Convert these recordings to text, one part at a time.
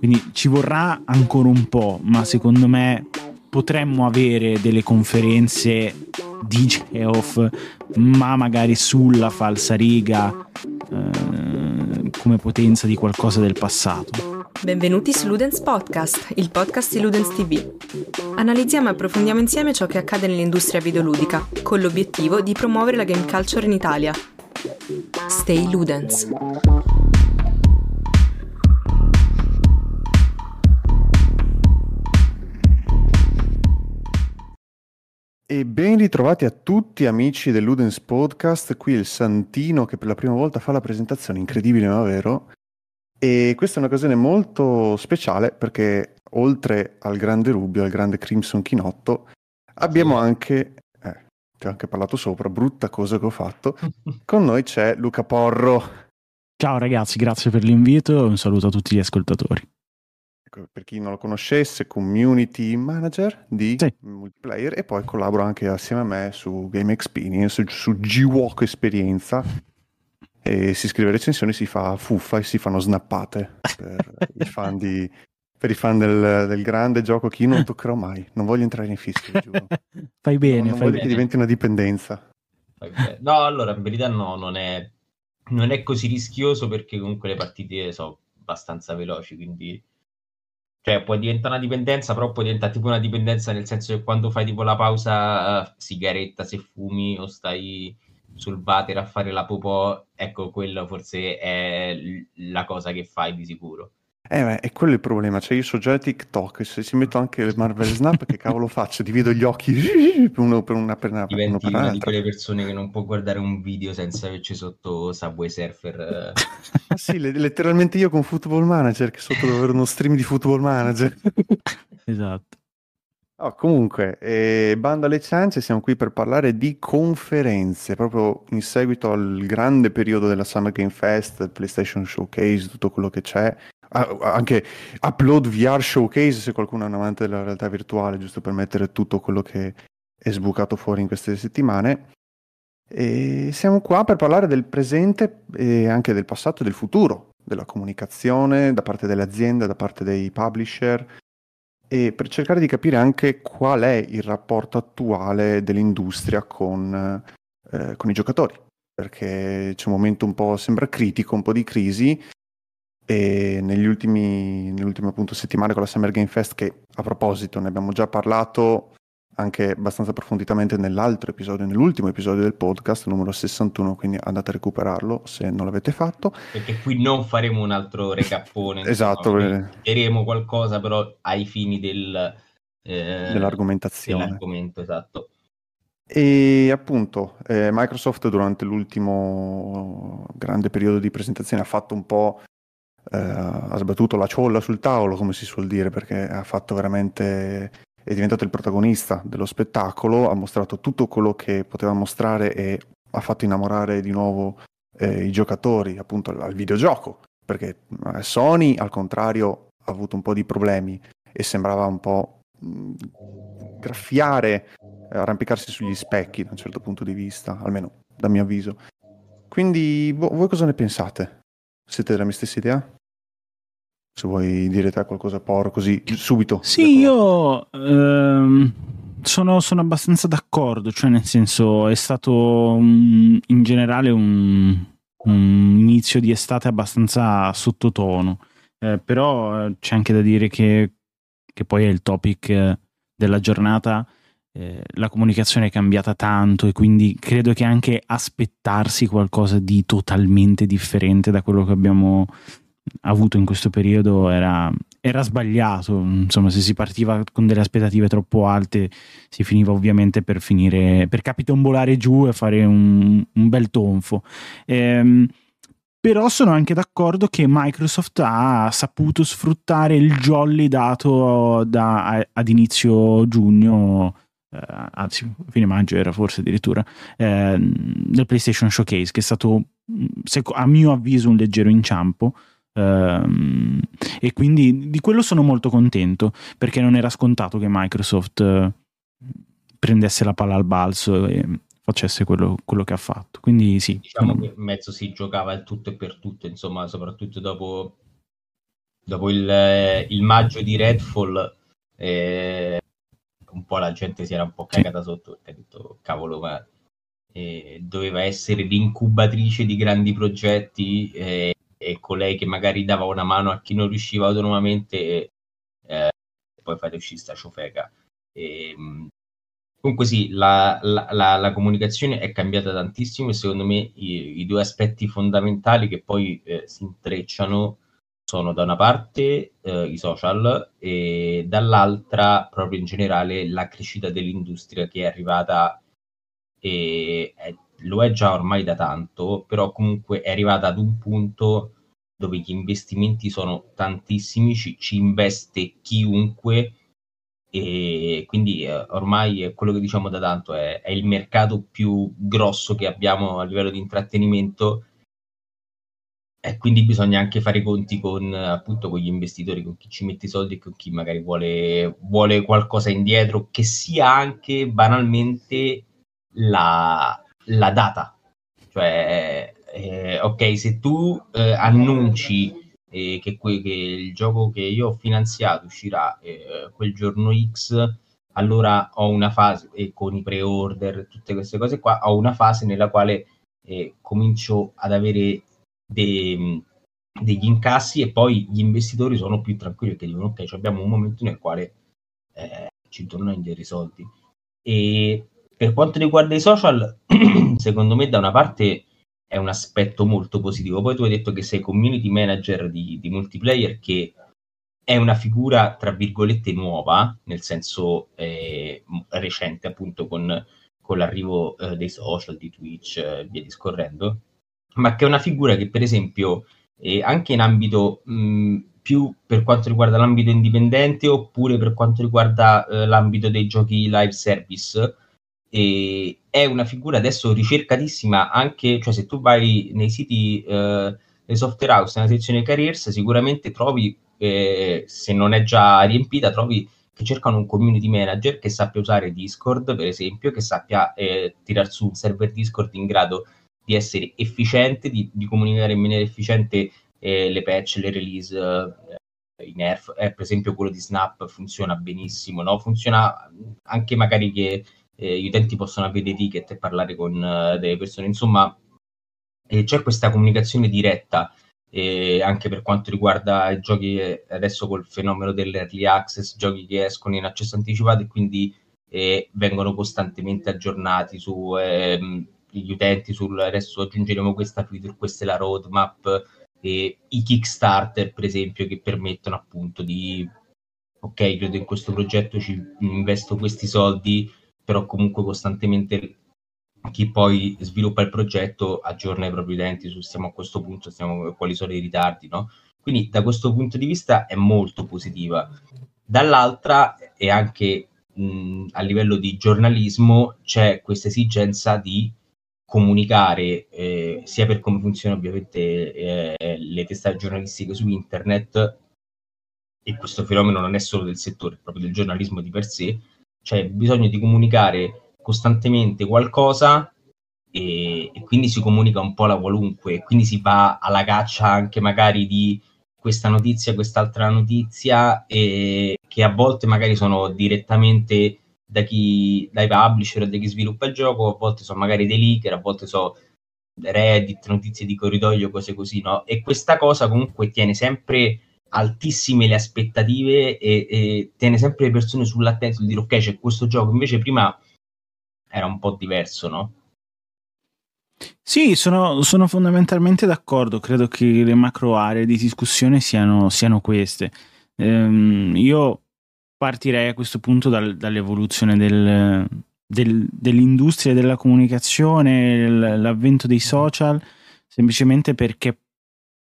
Quindi ci vorrà ancora un po', ma secondo me potremmo avere delle conferenze di Geoff, ma magari sulla falsariga eh, come potenza di qualcosa del passato. Benvenuti su Ludens Podcast, il podcast di Ludens TV. Analizziamo e approfondiamo insieme ciò che accade nell'industria videoludica, con l'obiettivo di promuovere la game culture in Italia. Stay Ludens. E ben ritrovati a tutti amici dell'Udens Podcast, qui il Santino che per la prima volta fa la presentazione, incredibile ma vero. E questa è un'occasione molto speciale perché oltre al grande Rubio, al grande Crimson Chinotto, abbiamo anche, eh, ti ho anche parlato sopra, brutta cosa che ho fatto, con noi c'è Luca Porro. Ciao ragazzi, grazie per l'invito e un saluto a tutti gli ascoltatori. Ecco, per chi non lo conoscesse, community manager di Sì. multiplayer e poi collaboro anche assieme a me su Game Experience, su, su G-Walk Esperienza e si scrive recensioni, si fa fuffa e si fanno snappate per i fan, di- per i fan del, del grande gioco che io non toccherò mai, non voglio entrare in fischio, giuro. Fai bene, non fai voglio bene. che diventi una dipendenza. No, allora in verità no, non è, non è così rischioso perché comunque le partite sono abbastanza veloci, quindi cioè può diventare una dipendenza, però può diventare tipo una dipendenza nel senso che quando fai tipo la pausa eh, sigaretta se fumi o stai sul water a fare la popò, ecco, quello forse è l- la cosa che fai di sicuro. Eh, beh, è quello il problema, cioè io so già TikTok, se ci metto anche il Marvel Snap, che cavolo faccio? Divido gli occhi per uno per una per, una- per uno Diventi per una di l'altra. quelle persone che non può guardare un video senza averci sotto Subway Surfer. eh. Ah, sì, le- letteralmente io con Football Manager, che sotto devo avere uno stream di Football Manager. Esatto. Oh, comunque, eh, bando alle ciance, siamo qui per parlare di conferenze, proprio in seguito al grande periodo della Summer Game Fest, PlayStation Showcase, tutto quello che c'è. Ah, anche Upload VR Showcase, se qualcuno è un amante della realtà virtuale, giusto per mettere tutto quello che è sbucato fuori in queste settimane. E siamo qua per parlare del presente e anche del passato e del futuro, della comunicazione da parte delle aziende, da parte dei publisher e per cercare di capire anche qual è il rapporto attuale dell'industria con, eh, con i giocatori, perché c'è un momento un po' sembra critico, un po' di crisi e negli ultimi, nell'ultimo appunto settimane con la Summer Game Fest che a proposito ne abbiamo già parlato anche abbastanza approfonditamente nell'altro episodio, nell'ultimo episodio del podcast numero 61, quindi andate a recuperarlo se non l'avete fatto. perché qui non faremo un altro recappone. Esatto, eh. diremo qualcosa però ai fini del, eh, Dell'argomentazione. dell'argomento, esatto. E appunto eh, Microsoft durante l'ultimo grande periodo di presentazione ha fatto un po', eh, ha sbattuto la ciolla sul tavolo, come si suol dire, perché ha fatto veramente, è diventato il protagonista dello spettacolo, ha mostrato tutto quello che poteva mostrare e ha fatto innamorare di nuovo eh, i giocatori appunto al, videogioco, perché eh, Sony al contrario ha avuto un po' di problemi e sembrava un po' mh, graffiare eh, arrampicarsi sugli specchi da un certo punto di vista, almeno dal mio avviso. Quindi vo- voi cosa ne pensate? Siete della mia stessa idea? Se vuoi dire te qualcosa, Por, così subito. Sì, io ehm, sono, sono abbastanza d'accordo, cioè nel senso è stato mm, in generale un, un inizio di estate abbastanza sottotono, Eh, però eh, c'è anche da dire che, che poi è il topic eh, della giornata, eh, la comunicazione è cambiata tanto e quindi credo che anche aspettarsi qualcosa di totalmente differente da quello che abbiamo avuto in questo periodo era, era sbagliato. Insomma, se si partiva con delle aspettative troppo alte, si finiva ovviamente per finire per capitombolare giù e fare un, un bel tonfo. Ehm, però sono anche d'accordo che Microsoft ha saputo sfruttare il jolly dato da- ad inizio giugno, eh, anzi, fine maggio era forse addirittura, eh, del PlayStation Showcase, che è stato, a mio avviso, un leggero inciampo. Ehm, e quindi di quello sono molto contento perché non era scontato che Microsoft eh, prendesse la palla al balzo e facesse quello, quello che ha fatto. Quindi sì, Diciamo che in mezzo si giocava il tutto e per tutto, insomma, soprattutto dopo dopo il, il maggio di Redfall, eh, un po' la gente si era un po' cagata sotto perché ha detto cavolo, ma eh, doveva essere l'incubatrice di grandi progetti eh, e colei che magari dava una mano a chi non riusciva autonomamente eh, poi fate uscire sta ciofeca. E, ehm, comunque sì, la, la, la, la, comunicazione è cambiata tantissimo e secondo me i, i due aspetti fondamentali che poi eh, si intrecciano sono da una parte eh, i social e dall'altra proprio in generale la crescita dell'industria che è arrivata e è, lo è già ormai da tanto, però comunque è arrivata ad un punto dove gli investimenti sono tantissimi, ci, ci investe chiunque e quindi eh, ormai quello che diciamo da tanto è, è, il mercato più grosso che abbiamo a livello di intrattenimento e quindi bisogna anche fare i conti con appunto con gli investitori, con chi ci mette i soldi e con chi magari vuole, vuole qualcosa indietro, che sia anche banalmente la, la data. Cioè, eh, ok, se tu eh, annunci eh, che, que- che, il gioco che io ho finanziato uscirà eh, quel giorno X, allora ho una fase, e con i pre-order, tutte queste cose qua, ho una fase nella quale eh, comincio ad avere de- degli incassi e poi gli investitori sono più tranquilli perché dicono ok, abbiamo un momento nel quale eh, ci tornano indietro i soldi. E per quanto riguarda i social, secondo me da una parte è un aspetto molto positivo. Poi tu hai detto che sei community manager di, di multiplayer, che è una figura, tra virgolette, nuova, nel senso eh, recente, appunto, con, con l'arrivo eh, dei social, di Twitch e eh, via discorrendo, ma che è una figura che, per esempio, eh, anche in ambito mh, più per quanto riguarda l'ambito indipendente oppure per quanto riguarda eh, l'ambito dei giochi live service, e è una figura adesso ricercatissima anche, cioè se tu vai nei siti eh, software house, nella sezione careers, sicuramente trovi, eh, se non è già riempita, trovi che cercano un community manager che sappia usare Discord, per esempio, che sappia eh, tirar su un server Discord in grado di essere efficiente, di, di comunicare in maniera efficiente eh, le patch, le release, eh, i nerf, eh, per esempio quello di Snap funziona benissimo, no? funziona anche magari che eh, gli utenti possono avere dei ticket e parlare con uh, delle persone. Insomma, eh, c'è questa comunicazione diretta eh, anche per quanto riguarda i giochi eh, adesso col fenomeno dell'early access, giochi che escono in accesso anticipato e quindi eh, vengono costantemente aggiornati su ehm, utenti sul adesso aggiungeremo questa feature, questa è la roadmap i Kickstarter per esempio che permettono appunto di ok credo in questo progetto ci investo questi soldi però comunque costantemente chi poi sviluppa il progetto aggiorna i propri utenti su stiamo a questo punto, stiamo, quali sono i ritardi, no? Quindi da questo punto di vista è molto positiva. Dall'altra, e anche mh, a livello di giornalismo, c'è questa esigenza di comunicare eh, sia per come funzionano ovviamente eh, le testate giornalistiche su internet, e questo fenomeno non è solo del settore, è proprio del giornalismo di per sé, c'è bisogno di comunicare costantemente qualcosa e, e, quindi si comunica un po' la qualunque, quindi si va alla caccia anche magari di questa notizia, quest'altra notizia, e che a volte magari sono direttamente da chi, dai publisher o da chi sviluppa il gioco, a volte sono magari dei leaker, a volte sono Reddit, notizie di corridoio, cose così, no? E questa cosa comunque tiene sempre altissime le aspettative e, e tiene sempre le persone sull'attento di dire ok c'è questo gioco invece prima era un po' diverso no? Sì, sono, sono fondamentalmente d'accordo, credo che le macro aree di discussione siano, siano queste. Ehm, io partirei a questo punto dal, dall'evoluzione del, del, dell'industria della comunicazione, l'avvento dei social, semplicemente perché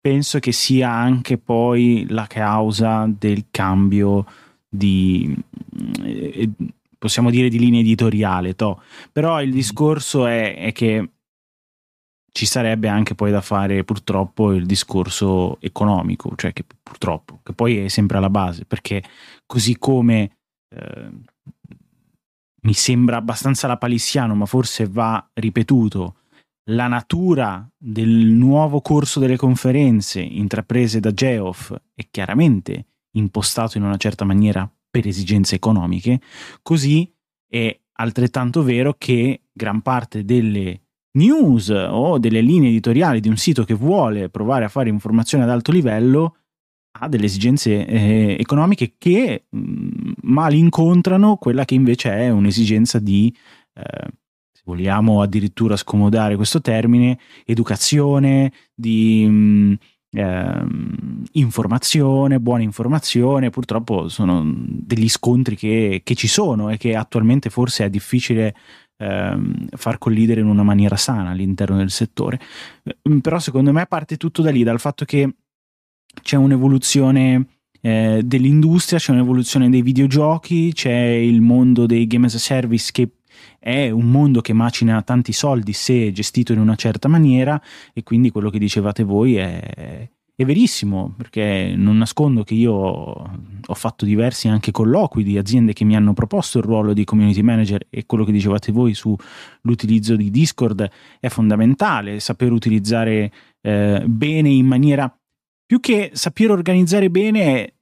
penso che sia anche poi la causa del cambio di eh, possiamo dire di linea editoriale to. però il discorso è, è, che ci sarebbe anche poi da fare purtroppo il discorso economico cioè che purtroppo che poi è sempre alla base perché così come eh, mi sembra abbastanza lapalissiano ma forse va ripetuto la natura del nuovo corso delle conferenze intraprese da Geoff è chiaramente impostato in una certa maniera per esigenze economiche, così è altrettanto vero che gran parte delle news o delle linee editoriali di un sito che vuole provare a fare informazione ad alto livello ha delle esigenze eh, economiche che mh, mm, mal incontrano quella che invece è un'esigenza di, eh, vogliamo addirittura scomodare questo termine, educazione, di eh, informazione, buona informazione. Purtroppo sono degli scontri che, che, ci sono e che attualmente forse è difficile ehm, far collidere in una maniera sana all'interno del settore. Eh, però secondo me parte tutto da lì, dal fatto che c'è un'evoluzione eh, dell'industria, c'è un'evoluzione dei videogiochi, c'è il mondo dei game as a service che è un mondo che macina tanti soldi se gestito in una certa maniera e quindi quello che dicevate voi è, è verissimo, perché non nascondo che io ho fatto diversi anche colloqui di aziende che mi hanno proposto il ruolo di community manager e quello che dicevate voi sull'utilizzo di Discord è fondamentale, saper utilizzare eh, bene in maniera più che sapere organizzare bene è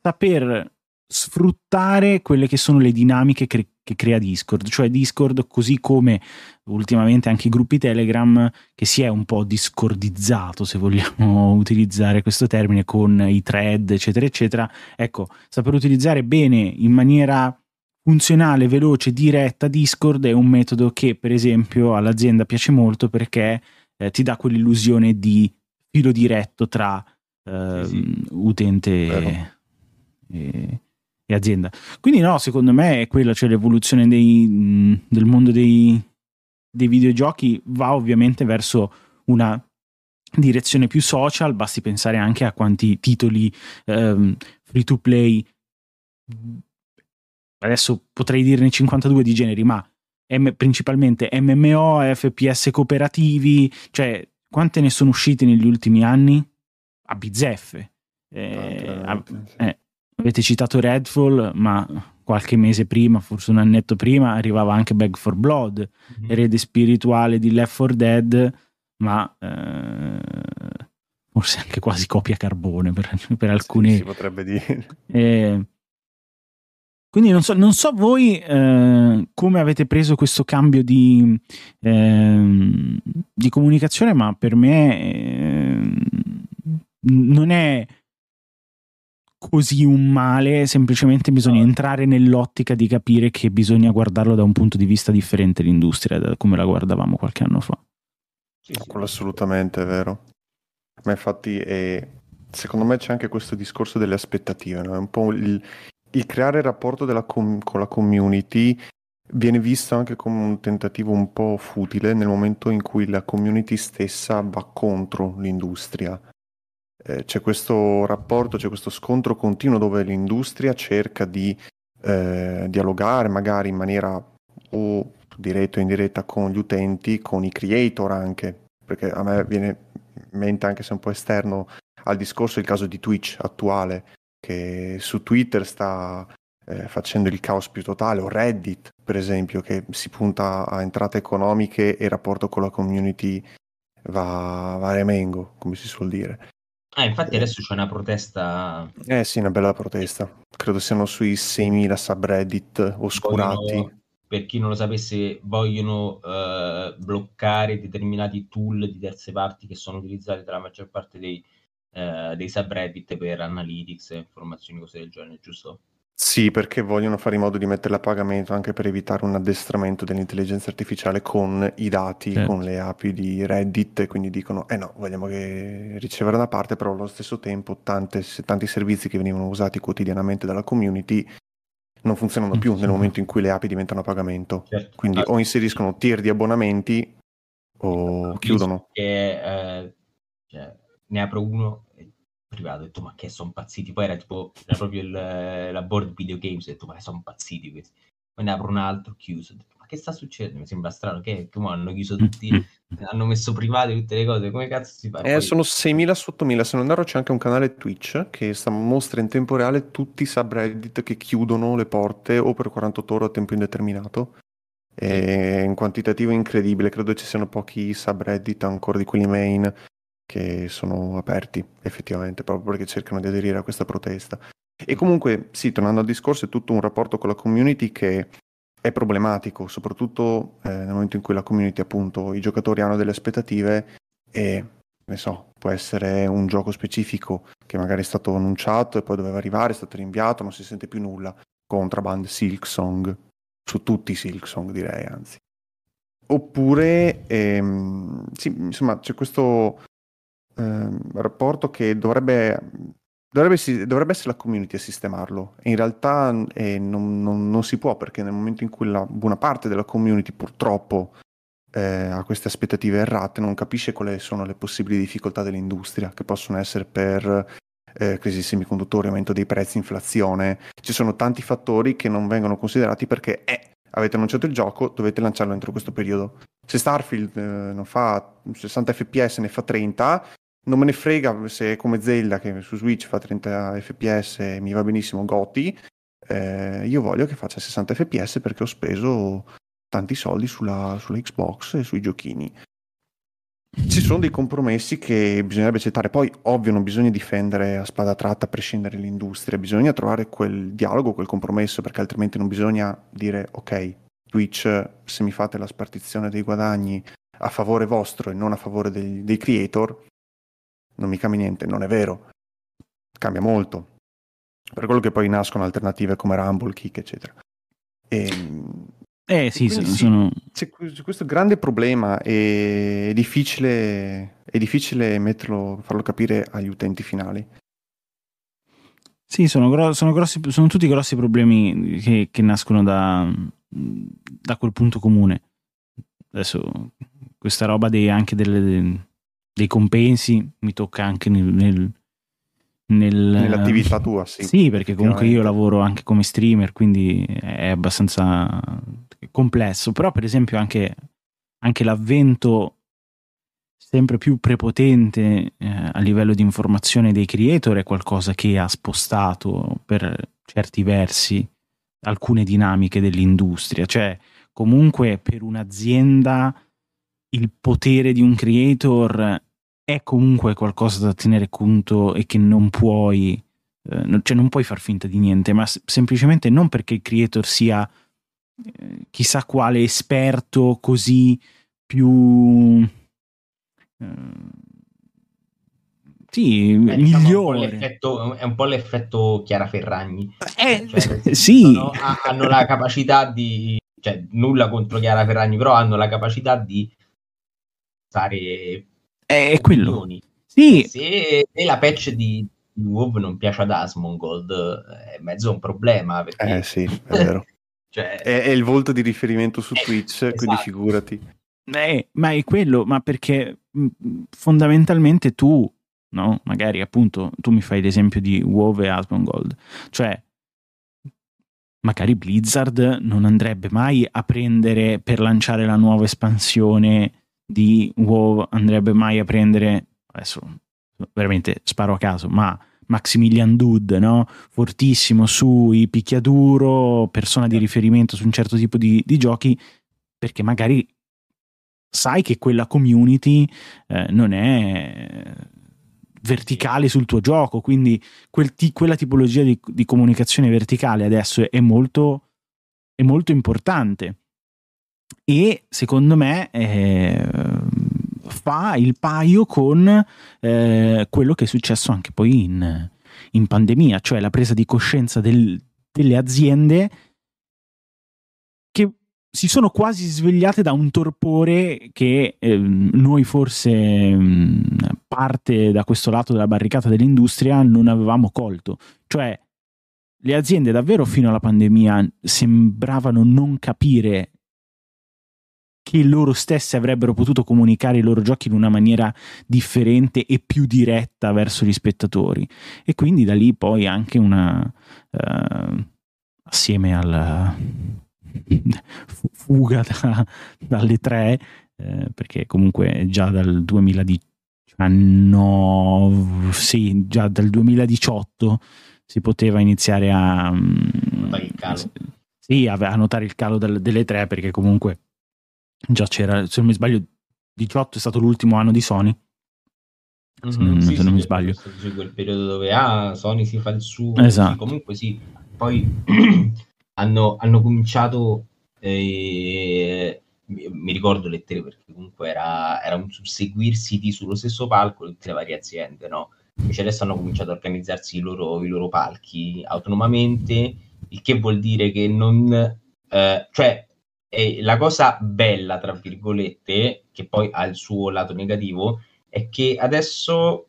saper sfruttare quelle che sono le dinamiche che, che, crea Discord, cioè Discord così come ultimamente anche i gruppi Telegram che si è un po' discordizzato se vogliamo utilizzare questo termine con i thread eccetera eccetera, ecco, saper utilizzare bene in maniera funzionale, veloce, diretta Discord è un metodo che per esempio all'azienda piace molto perché eh, ti dà quell'illusione di filo diretto tra eh, sì, sì. utente e, e, azienda. Quindi no, secondo me è quella, cioè l'evoluzione dei, del mondo dei, dei videogiochi va ovviamente verso una direzione più social, basti pensare anche a quanti titoli ehm, free to play adesso potrei dirne 52 di generi, ma M- principalmente MMO, FPS cooperativi, cioè quante ne sono uscite negli ultimi anni? a bizzeffe. Eh, ah, eh, avete citato Redfall, ma qualche mese prima, forse un annetto prima, arrivava anche Bag for Blood, mm-hmm. erede spirituale di Left 4 Dead, ma eh, forse anche quasi copia carbone per, per alcuni. Sì, si potrebbe dire. Eh, quindi non so, non so voi eh, come avete preso questo cambio di, eh, di comunicazione, ma per me eh, non è così un male, semplicemente bisogna no. entrare nell'ottica di capire che bisogna guardarlo da un punto di vista differente l'industria da come la guardavamo qualche anno fa. Sì, sì. Quello assolutamente è vero. Ma infatti è... secondo me c'è anche questo discorso delle aspettative, no? è un po' il, il creare il rapporto com- con la community viene visto anche come un tentativo un po' futile nel momento in cui la community stessa va contro l'industria eh, c'è questo rapporto, c'è questo scontro continuo dove l'industria cerca di eh, dialogare magari in maniera o diretta o indiretta con gli utenti, con i creator anche, perché a me viene in mente anche se un po' esterno al discorso il caso di Twitch attuale, che su Twitter sta eh, facendo il caos più totale, o Reddit per esempio, che si punta a entrate economiche e il rapporto con la community va, va remengo, come si suol dire. Ah, infatti adesso c'è una protesta. Eh sì, una bella protesta. Credo siano sui 6.000 subreddit oscurati. Vogliono, per chi non lo sapesse, vogliono uh, bloccare determinati tool di terze parti che sono utilizzati dalla maggior parte dei, uh, dei subreddit per analytics, informazioni, cose del genere, giusto? Sì, perché vogliono fare in modo di metterla a pagamento anche per evitare un addestramento dell'intelligenza artificiale con i dati, sì. con le API di Reddit, e quindi dicono, eh no, vogliamo che ricevere da parte, però allo stesso tempo tante, tanti servizi che venivano usati quotidianamente dalla community non funzionano più nel momento in cui le API diventano a pagamento. Certo. Quindi o inseriscono tier di abbonamenti o chiudono. Che, eh, cioè, ne apro uno privato, ho detto ma che sono pazziti, poi era tipo, era proprio il, la board videogames, ho detto ma sono pazziti questi, poi ne apro un altro chiuso, ho detto ma che sta succedendo? Mi sembra strano che, che hanno chiuso tutti, hanno messo private tutte le cose, come cazzo si fa? Eh, poi... Sono 6.000 su 8.000, se non erro c'è anche un canale Twitch che sta, mostra in tempo reale tutti i subreddit che chiudono le porte o per 48 ore a tempo indeterminato. È un quantitativo incredibile, credo ci siano pochi subreddit ancora di quelli main che sono aperti effettivamente proprio perché cercano di aderire a questa protesta. E comunque, sì, tornando al discorso, è tutto un rapporto con la community che è problematico, soprattutto eh, nel momento in cui la community, appunto, i giocatori hanno delle aspettative e, ne so, può essere un gioco specifico che magari è stato annunciato e poi doveva arrivare, è stato rinviato, non si sente più nulla. Contraband, Silksong, su tutti i Silksong direi, anzi. Oppure, ehm, sì, insomma, c'è questo ehm, rapporto che dovrebbe, dovrebbe, dovrebbe, essere la community a sistemarlo. In realtà eh, non, non, non, si può perché nel momento in cui la buona parte della community purtroppo eh, ha queste aspettative errate, non capisce quali sono le possibili difficoltà dell'industria, che possono essere per eh, crisi semiconduttori, aumento dei prezzi, inflazione. Ci sono tanti fattori che non vengono considerati perché eh, avete annunciato il gioco, dovete lanciarlo entro questo periodo. Se Starfield eh, non fa 60 fps, ne fa 30, non me ne frega se è come Zelda che su Switch fa 30 fps e mi va benissimo Goti, eh, io voglio che faccia 60 fps perché ho speso tanti soldi sulla, sulla Xbox e sui giochini. Ci sono dei compromessi che bisognerebbe accettare, poi ovvio non bisogna difendere a spada tratta a prescindere l'industria, bisogna trovare quel dialogo, quel compromesso, perché altrimenti non bisogna dire ok, Twitch se mi fate la spartizione dei guadagni a favore vostro e non a favore dei, dei creator, non mi cambia niente, non è vero, cambia molto. Per quello che poi nascono alternative come Rumble, Kick, eccetera. E, eh sì, sì, sono... c'è, questo grande problema e è difficile, è difficile metterlo, farlo capire agli utenti finali. Sì, sono, gro- sono, grossi, sono tutti grossi problemi che, che nascono da, da, quel punto comune. Adesso questa roba dei, anche delle, dei compensi mi tocca anche nel, nel, nel, nell'attività tua, sì. Sì, perché comunque io lavoro anche come streamer, quindi è abbastanza complesso. Però, per esempio, anche, anche l'avvento sempre più prepotente eh, a livello di informazione dei creator è qualcosa che ha spostato per certi versi alcune dinamiche dell'industria. Cioè, comunque per un'azienda il potere di un creator è comunque qualcosa da tenere conto e che non puoi, eh, cioè non puoi far finta di niente, ma semplicemente non perché il creator sia eh, chissà quale esperto così più... Eh, sì, Beh, diciamo migliore. È un po' l'effetto Chiara Ferragni. Eh, cioè, sì. Hanno, hanno la capacità di... Cioè, nulla contro Chiara Ferragni, però hanno la capacità di fare è quello. Sì. Se, se la patch di, di WoW non piace ad Asmongold è mezzo un problema. Perché... Eh sì, è vero. cioè... è, è, il volto di riferimento su eh, Twitch, esatto. quindi figurati. Eh, ma è quello, ma perché fondamentalmente tu, no? Magari appunto tu mi fai l'esempio di WoW e Asmongold, cioè magari Blizzard non andrebbe mai a prendere per lanciare la nuova espansione di WoW andrebbe mai a prendere, adesso veramente sparo a caso, ma Maximilian Dud, no? fortissimo sui picchiaduro, persona di riferimento su un certo tipo di, di giochi, perché magari sai che quella community eh, non è verticale sul tuo gioco, quindi quel ti, quella tipologia di, di, comunicazione verticale adesso è molto, è molto importante e secondo me eh, fa il paio con eh, quello che è successo anche poi in, in pandemia, cioè la presa di coscienza del, delle aziende che si sono quasi svegliate da un torpore che eh, noi forse mh, parte da questo lato della barricata dell'industria non avevamo colto. Cioè le aziende davvero fino alla pandemia sembravano non capire che loro stesse avrebbero potuto comunicare i loro giochi in una maniera differente e più diretta verso gli spettatori. E quindi da lì poi anche una... Uh, assieme alla fuga da, dalle tre, eh, perché comunque già dal 2019, sì, già dal 2018 si poteva iniziare a... Um, Sì, a notare il calo del, delle tre perché comunque già c'era, se non mi sbaglio, 18 è stato l'ultimo anno di Sony. Mm-hmm, se non, sì, se non sì, mi sbaglio. Quel periodo dove ah, Sony si fa il suo. Esatto. Sì, comunque sì, poi hanno, hanno cominciato... Eh, mi ricordo le tre perché comunque era, era un susseguirsi di sullo stesso palco tutte le varie aziende, no? Invece adesso hanno cominciato a organizzarsi i loro, i loro palchi autonomamente, il che vuol dire che non... Eh, cioè, è la cosa bella, tra virgolette, che poi ha il suo lato negativo, è che adesso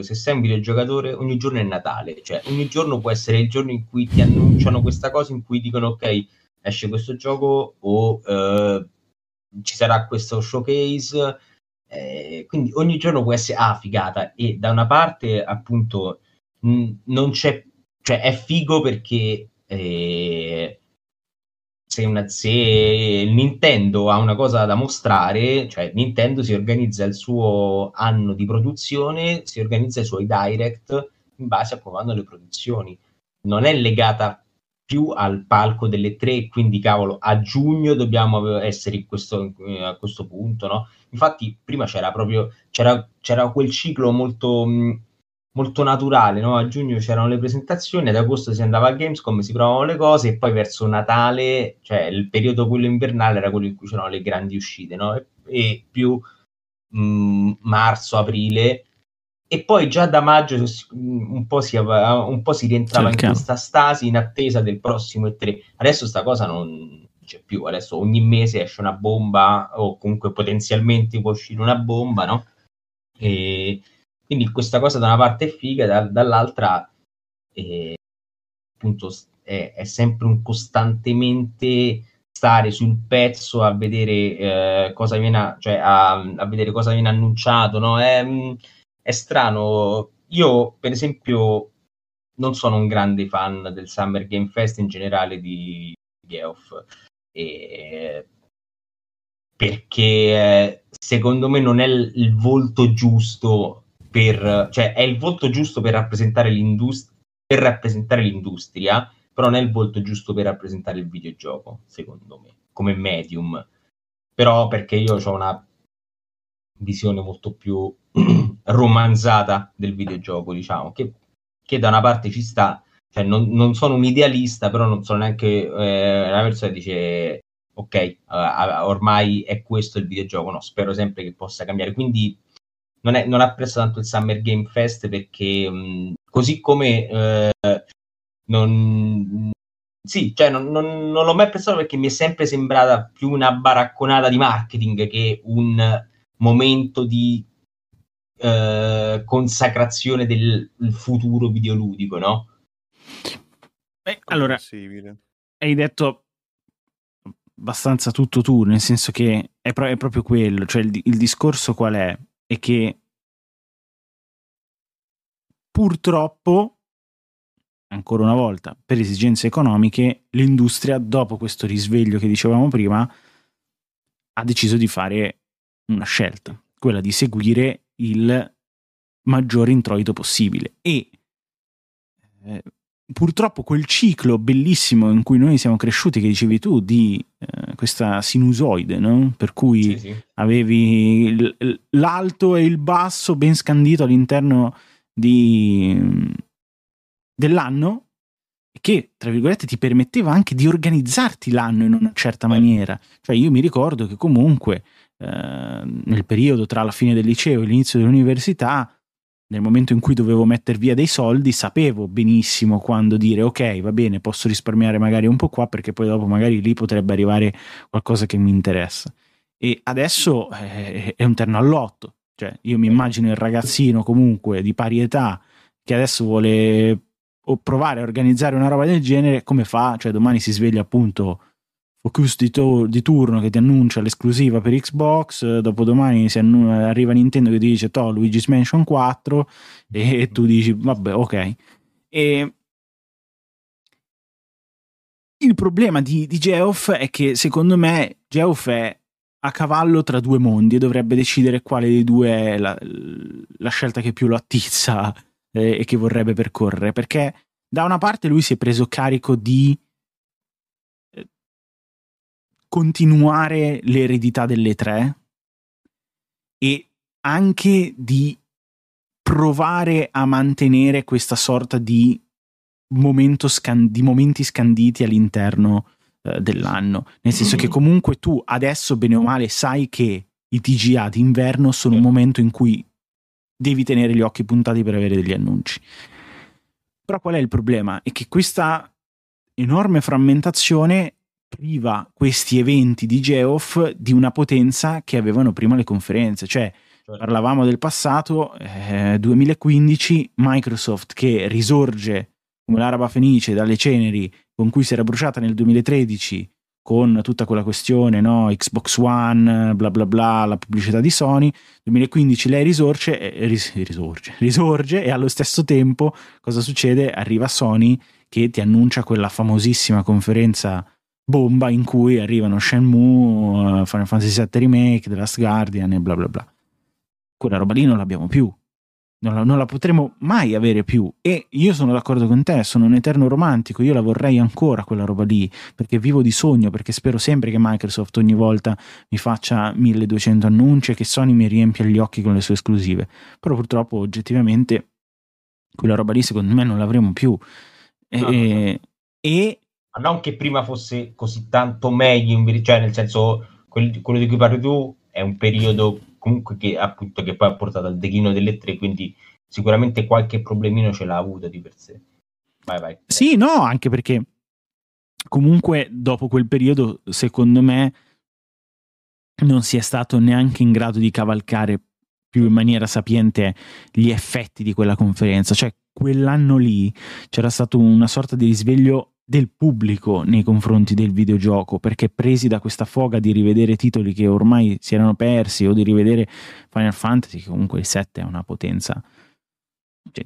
se sei un videogiocatore ogni giorno è Natale, cioè ogni giorno può essere il giorno in cui ti annunciano questa cosa, in cui dicono ok, esce questo gioco o eh, ci sarà questo showcase, eh, quindi ogni giorno può essere ah, figata. E da una parte appunto mh, non c'è, cioè è figo perché eh, se, una, se Nintendo ha una cosa da mostrare, cioè Nintendo si organizza il suo anno di produzione, si organizza i suoi direct in base a come vanno le produzioni. Non è legata più al palco delle tre, quindi cavolo, a giugno dobbiamo essere questo, a questo punto, no? Infatti prima c'era proprio, c'era, c'era quel ciclo molto, molto naturale, no? A giugno c'erano le presentazioni, ad agosto si andava a Gamescom, si provavano le cose e poi verso Natale, cioè il periodo quello invernale era quello in cui c'erano le grandi uscite, no? E, e più mh, marzo, aprile e poi già da maggio un po' si, un po si rientrava in questa stasi in attesa del prossimo E3. Adesso sta cosa non c'è più, adesso ogni mese esce una bomba o comunque potenzialmente può uscire una bomba, no? E quindi questa cosa da una parte è figa, da, dall'altra eh, appunto è, è, sempre un costantemente stare sul pezzo a vedere eh, cosa viene, cioè a, a, vedere cosa viene annunciato, no? È, è strano. Io, per esempio, non sono un grande fan del Summer Game Fest in generale di Geoff. E... Perché secondo me non è il volto giusto per, cioè è il volto giusto per rappresentare per rappresentare l'industria, però non è il volto giusto per rappresentare il videogioco, secondo me, come medium. Però perché io ho una visione molto più romanzata del videogioco, diciamo, che, che, da una parte ci sta, cioè non, non sono un idealista, però non sono neanche eh, una persona che dice ok, uh, ormai è questo il videogioco, no, spero sempre che possa cambiare, quindi non, è, non apprezzo tanto il Summer Game Fest perché mh, così come eh, non, sì, cioè non, non, non, l'ho mai apprezzato perché mi è sempre sembrata più una baracconata di marketing che un momento di eh, consacrazione del futuro videoludico, no? Beh, allora, hai detto abbastanza tutto tu, nel senso che è, pro- è proprio quello, cioè il, il discorso qual è? È che purtroppo, ancora una volta, per esigenze economiche, l'industria, dopo questo risveglio che dicevamo prima, ha deciso di fare una scelta, quella di seguire il maggiore introito possibile. E eh, purtroppo quel ciclo bellissimo in cui noi siamo cresciuti, che dicevi tu, di eh, questa sinusoide, no? per cui sì, sì. avevi l'alto e il basso ben scandito all'interno di, dell'anno, che tra virgolette ti permetteva anche di organizzarti l'anno in una certa maniera. Cioè io mi ricordo che comunque eh, nel periodo tra la fine del liceo e l'inizio dell'università, nel momento in cui dovevo mettere via dei soldi, sapevo benissimo quando dire ok, va bene, posso risparmiare magari un po' qua perché poi dopo magari lì potrebbe arrivare qualcosa che mi interessa. E adesso eh, è un terno all'otto. Cioè, io mi immagino il ragazzino comunque di pari età che adesso vuole provare a organizzare una roba del genere, come fa? Cioè, domani si sveglia appunto Focus di, to- di, turno che ti annuncia l'esclusiva per Xbox, dopodomani si annu- arriva Nintendo che ti dice to Luigi's Mansion 4 e tu dici vabbè ok. E il problema di, di Geoff è che secondo me Geoff è a cavallo tra due mondi e dovrebbe decidere quale dei due è la, la scelta che più lo attizza eh, e che vorrebbe percorrere perché da una parte lui si è preso carico di continuare l'eredità delle tre e anche di provare a mantenere questa sorta di, momento scan- di momenti scanditi all'interno eh, dell'anno. Nel senso che comunque tu adesso, bene o male, sai che i TGA d'inverno sono un momento in cui devi tenere gli occhi puntati per avere degli annunci. Però qual è il problema? È che questa enorme frammentazione priva questi eventi di Geoff di una potenza che avevano prima le conferenze. Cioè, certo. parlavamo del passato, eh, 2015, Microsoft che risorge come l'araba fenice dalle ceneri con cui si era bruciata nel 2013 con tutta quella questione, no? Xbox One, bla bla bla, la pubblicità di Sony. 2015 lei risorge, eh, ris- risorge, risorge e allo stesso tempo cosa succede? Arriva Sony che ti annuncia quella famosissima conferenza bomba in cui arrivano Shenmue, uh, Final Fantasy VII Remake, The Last Guardian e bla bla bla. Quella roba lì non l'abbiamo più non la, non la, potremo mai avere più. E io sono d'accordo con te, sono un eterno romantico, io la vorrei ancora quella roba lì, perché vivo di sogno, perché spero sempre che Microsoft ogni volta mi faccia 1200 annunci e che Sony mi riempia gli occhi con le sue esclusive. Però purtroppo oggettivamente quella roba lì secondo me non l'avremo più. E, no, no. e ma non che prima fosse così tanto meglio, cioè nel senso quello di cui parli tu è un periodo comunque che appunto che poi ha portato al declino delle tre, quindi sicuramente qualche problemino ce l'ha avuto di per sé. Vai, vai. Sì, no, anche perché comunque dopo quel periodo, secondo me, non si è stato neanche in grado di cavalcare più in maniera sapiente gli effetti di quella conferenza. Cioè, quell'anno lì c'era stato una sorta di risveglio del pubblico nei confronti del videogioco, perché presi da questa foga di rivedere titoli che ormai si erano persi o di rivedere Final Fantasy, che comunque il 7 è una potenza cioè,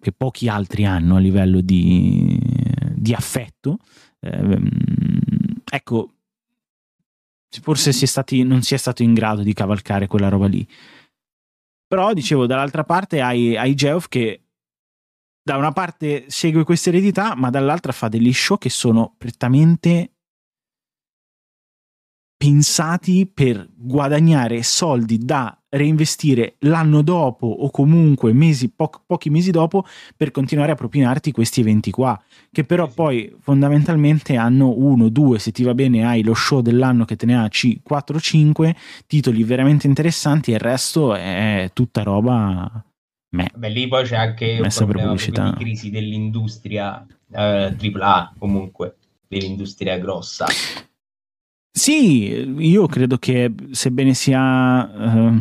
che pochi altri hanno a livello di, di affetto, eh, ecco, forse si stati, non si è stato in grado di cavalcare quella roba lì. Però dicevo, dall'altra parte hai, hai Geoff che da una parte segue questa eredità, ma dall'altra fa degli show che sono prettamente pensati per guadagnare soldi da reinvestire l'anno dopo o comunque mesi, po- pochi mesi dopo per continuare a propinarti questi eventi qua che però poi fondamentalmente hanno uno, due, se ti va bene hai lo show dell'anno che te ne ha c- 4 5 titoli veramente interessanti e il resto è tutta roba Me. Beh, lì poi c'è anche un problema di crisi dell'industria eh, AAA comunque, dell'industria grossa. Sì, io credo che sebbene sia uh,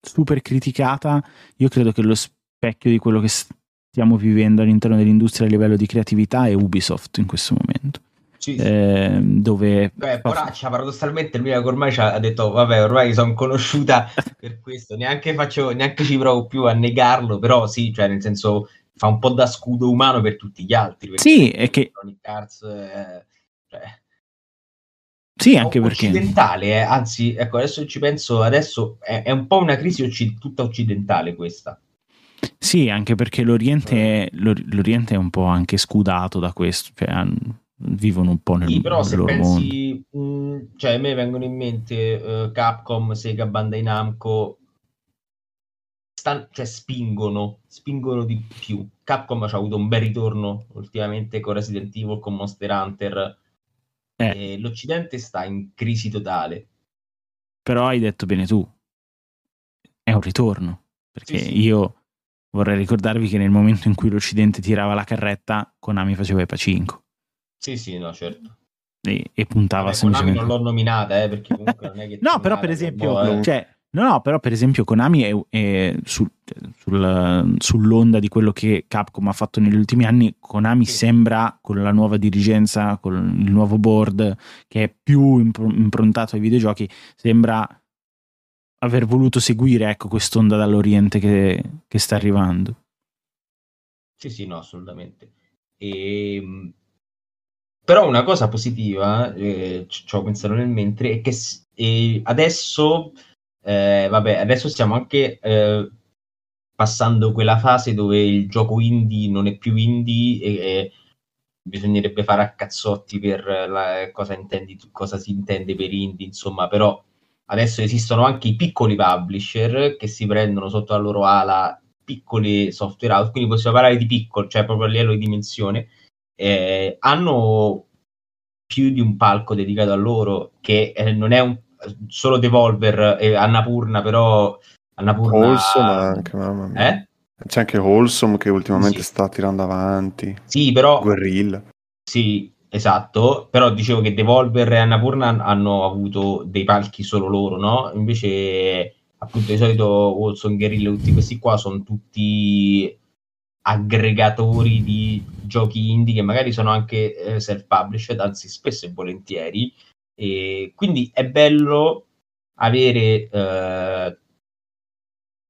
super criticata, io credo che lo specchio di quello che stiamo vivendo all'interno dell'industria a livello di creatività è Ubisoft in questo momento. Sì, sì. Eh, dove Beh, poraccia, paradossalmente il mio ormai ci ha detto vabbè ormai sono conosciuta per questo neanche, faccio, neanche ci provo più a negarlo però sì, cioè nel senso fa un po' da scudo umano per tutti gli altri sì, è che Arts, eh, cioè, sì, anche perché occidentale, eh. anzi, ecco, adesso ci penso, adesso è, è un po' una crisi occ- tutta occidentale questa. Sì, anche perché l'Oriente, l'Oriente è un po' anche scudato da questo, cioè, vivono un po' nel, sì, però se pensi, mh, cioè a me vengono in mente uh, Capcom, Sega, Bandai Namco, stan- cioè spingono, spingono di più. Capcom ha avuto un bel ritorno ultimamente con Resident Evil, con Monster Hunter. Eh. l'Occidente sta in crisi totale. Però hai detto bene tu, è un ritorno, perché sì, sì. io vorrei ricordarvi che nel momento in cui l'Occidente tirava la carretta, Konami faceva i pacinco. Sì, sì, no, certo. E, e puntava Vabbè, semplicemente... Konami non l'ho nominata, eh, perché comunque non è che... no, però per esempio... Eh. Cioè, No, no, però per esempio Konami è, è sul, sul, sull'onda di quello che Capcom ha fatto negli ultimi anni. Konami sì. sembra, con la nuova dirigenza, con il nuovo board che è più improntato ai videogiochi, sembra aver voluto seguire ecco, quest'onda dall'Oriente che, che sta arrivando. Sì, sì, no, assolutamente. E ehm, però una cosa positiva, eh, ci ho pensato nel mentre, è che eh, adesso, eh, vabbè, adesso stiamo anche eh, passando quella fase dove il gioco indie non è più indie e, bisognerebbe fare a cazzotti per la, cosa, intendi, cosa si intende per indie, insomma, però adesso esistono anche i piccoli publisher che si prendono sotto la loro ala piccoli software house, quindi possiamo parlare di piccolo, cioè proprio a livello di dimensione, eh, hanno più di un palco dedicato a loro, che eh, non è un, solo Devolver e Annapurna, però Annapurna... Wholesome anche, mamma mia. Eh? C'è anche Wholesome che ultimamente sì. sta tirando avanti. Sì, però... Guerrilla. Sì, esatto. Però dicevo che Devolver e Annapurna hanno avuto dei palchi solo loro, no? Invece, appunto, di solito Wholesome, Guerrilla, tutti questi qua sono tutti aggregatori di giochi indie che magari sono anche eh, self-published, anzi spesso e volentieri. E quindi è bello avere eh,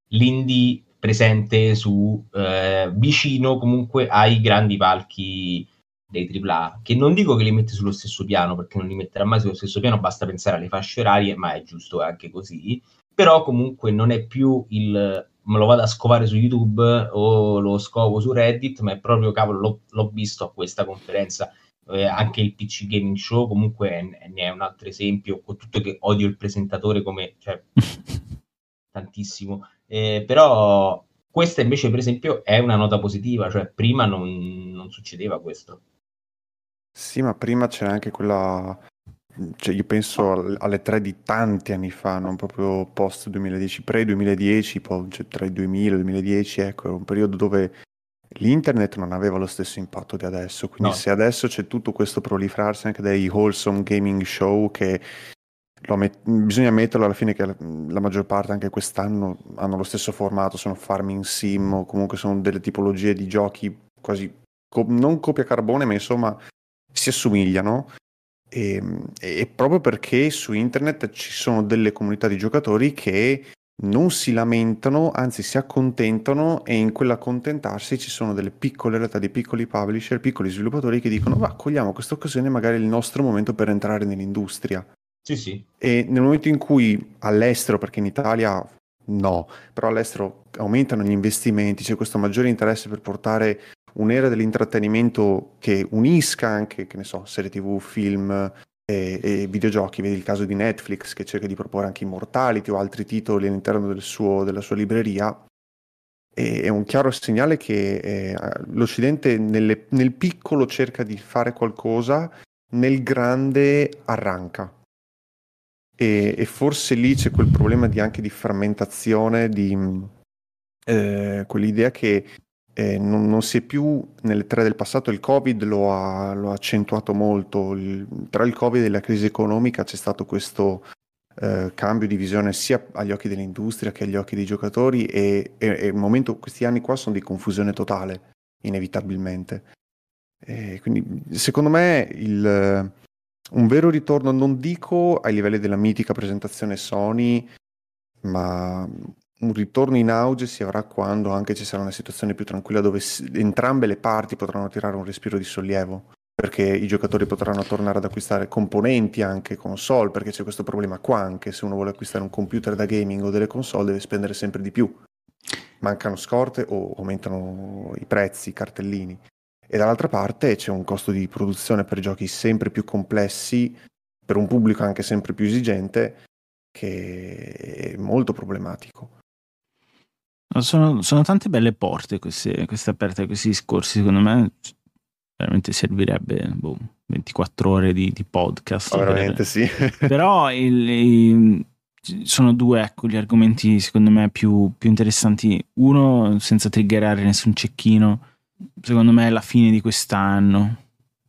l'indie presente su eh, vicino comunque ai grandi palchi dei AAA, che non dico che li mette sullo stesso piano, perché non li metterà mai sullo stesso piano, basta pensare alle fasce orarie, ma è giusto anche così, però comunque non è più il me lo vado a scovare su YouTube o lo scovo su Reddit, ma è proprio cavolo, l'ho, l'ho visto a questa conferenza. Eh, anche il PC Gaming Show comunque è, ne è un altro esempio, con tutto che odio il presentatore come cioè, tantissimo, eh, però questa invece per esempio è una nota positiva, cioè prima non, non succedeva questo. Sì, ma prima c'era anche quella cioè io penso alle tre di tanti anni fa, non proprio post 2010, pre-2010, poi cioè tra il 2000 e il 2010, ecco, era un periodo dove l'internet non aveva lo stesso impatto di adesso, quindi no. se adesso c'è tutto questo proliferarsi anche dei wholesome gaming show che met- bisogna metterlo alla fine che la, la, maggior parte anche quest'anno hanno lo stesso formato, sono farming sim o comunque sono delle tipologie di giochi quasi co- non copia carbone, ma insomma si assomigliano e, ehm, e, proprio perché su internet ci sono delle comunità di giocatori che non si lamentano, anzi si accontentano e in quell'accontentarsi ci sono delle piccole realtà di piccoli publisher, piccoli sviluppatori che dicono va, cogliamo questa occasione, magari è il nostro momento per entrare nell'industria. Sì, sì. E nel momento in cui all'estero, perché in Italia no, però all'estero aumentano gli investimenti, c'è questo maggiore interesse per portare un'era dell'intrattenimento che unisca anche, che ne so, serie tv, film e, e, videogiochi, vedi il caso di Netflix che cerca di proporre anche Immortality o altri titoli all'interno del suo, della sua libreria, e, è un chiaro segnale che eh, l'Occidente nelle, nel piccolo cerca di fare qualcosa, nel grande arranca. E, e forse lì c'è quel problema di, anche di frammentazione, di eh, quell'idea che eh, non, non, si è più nelle tre del passato, il Covid lo ha, lo ha accentuato molto, il, tra il Covid e la crisi economica c'è stato questo eh, cambio di visione sia agli occhi dell'industria che agli occhi dei giocatori e, e, e momento, questi anni qua sono di confusione totale, inevitabilmente. E quindi secondo me il, un vero ritorno, non dico ai livelli della mitica presentazione Sony, ma un ritorno in auge si avrà quando anche ci sarà una situazione più tranquilla dove entrambe le parti potranno tirare un respiro di sollievo perché i giocatori potranno tornare ad acquistare componenti anche console perché c'è questo problema qua anche se uno vuole acquistare un computer da gaming o delle console deve spendere sempre di più. Mancano scorte o aumentano i prezzi, i cartellini. E dall'altra parte c'è un costo di produzione per giochi sempre più complessi per un pubblico anche sempre più esigente che è molto problematico sono, sono, tante belle porte queste, queste aperte, questi discorsi. Secondo me veramente servirebbe boh, 24 ore di, di podcast. Oh, veramente per... sì. Però il, il, sono due ecco, gli argomenti secondo me più, più interessanti. Uno, senza triggerare nessun cecchino, secondo me è la fine di quest'anno,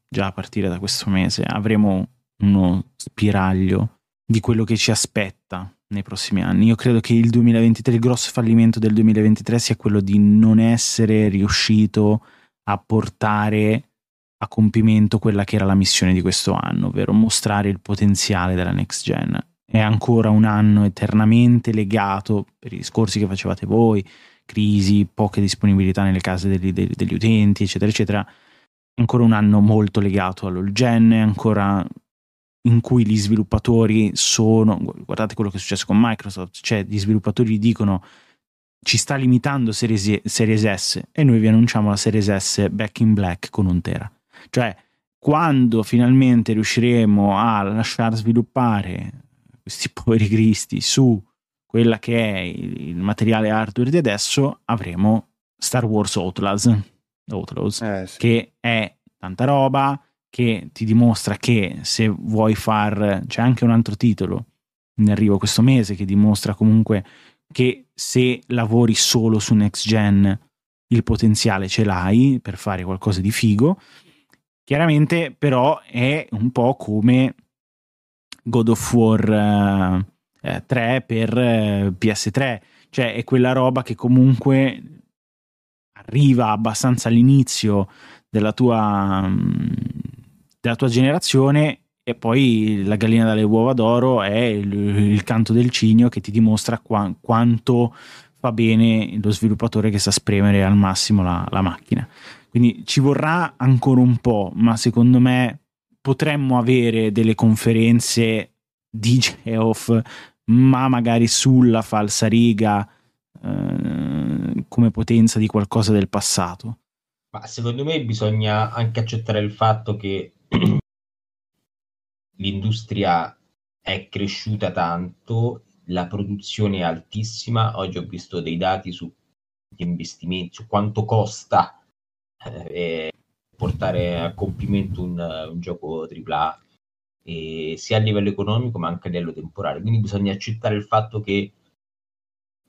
già a partire da questo mese, avremo uno spiraglio di quello che ci aspetta nei prossimi anni. Io credo che il 2023, il grosso fallimento del 2023 sia quello di non essere riuscito a portare a compimento quella che era la missione di questo anno, ovvero mostrare il potenziale della next gen. È ancora un anno eternamente legato per i discorsi che facevate voi, crisi, poche disponibilità nelle case degli, degli utenti, eccetera, eccetera. È ancora un anno molto legato all'all gen, è ancora in cui gli sviluppatori sono, guardate quello che è successo con Microsoft, cioè gli sviluppatori dicono ci sta limitando Series, Series S e noi vi annunciamo la Series S back in black con un tera. Cioè quando finalmente riusciremo a lasciar sviluppare questi poveri cristi su quella che è il materiale hardware di adesso, avremo Star Wars Outlaws, Outlaws eh, sì. che è tanta roba, che ti dimostra che se vuoi far... c'è anche un altro titolo in arrivo questo mese che dimostra comunque che se lavori solo su next gen il potenziale ce l'hai per fare qualcosa di figo. Chiaramente però è un po' come God of War uh, 3 per uh, eh, PS3, cioè è quella roba che comunque arriva abbastanza all'inizio della tua, um, della tua generazione e poi la gallina dalle uova d'oro è il, il canto del cigno che ti dimostra qua, quanto fa bene lo sviluppatore che sa spremere al massimo la, la macchina. Quindi ci vorrà ancora un po', ma secondo me potremmo avere delle conferenze di Geoff, ma magari sulla falsariga eh, come potenza di qualcosa del passato. Ma secondo me bisogna anche accettare il fatto che l'industria è cresciuta tanto, la produzione è altissima. Oggi ho visto dei dati sugli investimenti, su quanto costa eh, portare a compimento un, un gioco AAA, e sia a livello economico ma anche a livello temporale. Quindi bisogna accettare il fatto che